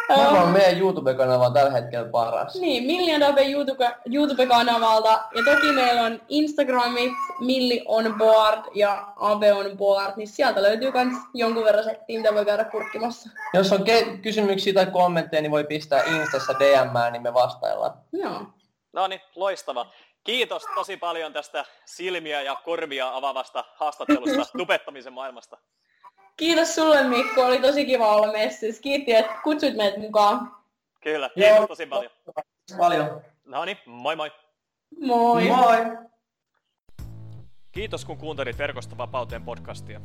Tämä on meidän YouTube-kanava tällä hetkellä paras. Niin, Million Dabe YouTube, YouTube-kanavalta. Ja toki meillä on Instagramit, Milli on board ja Ave on board, niin sieltä löytyy myös jonkun verran settiä, mitä voi käydä kurkkimassa. Jos on ke- kysymyksiä tai kommentteja, niin voi pistää Instassa DM, niin me vastaillaan. Joo. No niin, loistava. Kiitos tosi paljon tästä silmiä ja korvia avavasta haastattelusta tupettamisen maailmasta. Kiitos sulle Mikko, oli tosi kiva olla messissä. Kiitti, että kutsuit meidät mukaan. Kyllä, kiitos Joo. tosi paljon. Paljon. No niin, moi moi. Moi. Moi. Kiitos kun kuuntelit Verkosta vapauteen podcastia.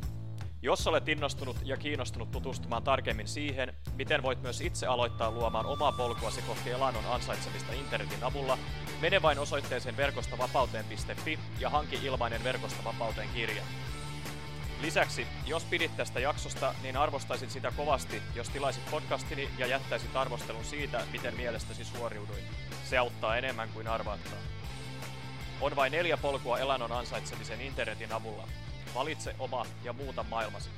Jos olet innostunut ja kiinnostunut tutustumaan tarkemmin siihen, miten voit myös itse aloittaa luomaan omaa polkuasi kohti elannon ansaitsemista internetin avulla, mene vain osoitteeseen verkostavapauteen.fi ja hanki ilmainen Verkosta vapauteen kirja. Lisäksi, jos pidit tästä jaksosta, niin arvostaisin sitä kovasti, jos tilaisit podcastini ja jättäisit arvostelun siitä, miten mielestäsi suoriuduin. Se auttaa enemmän kuin arvaattaa. On vain neljä polkua elannon ansaitsemisen internetin avulla. Valitse oma ja muuta maailmasi.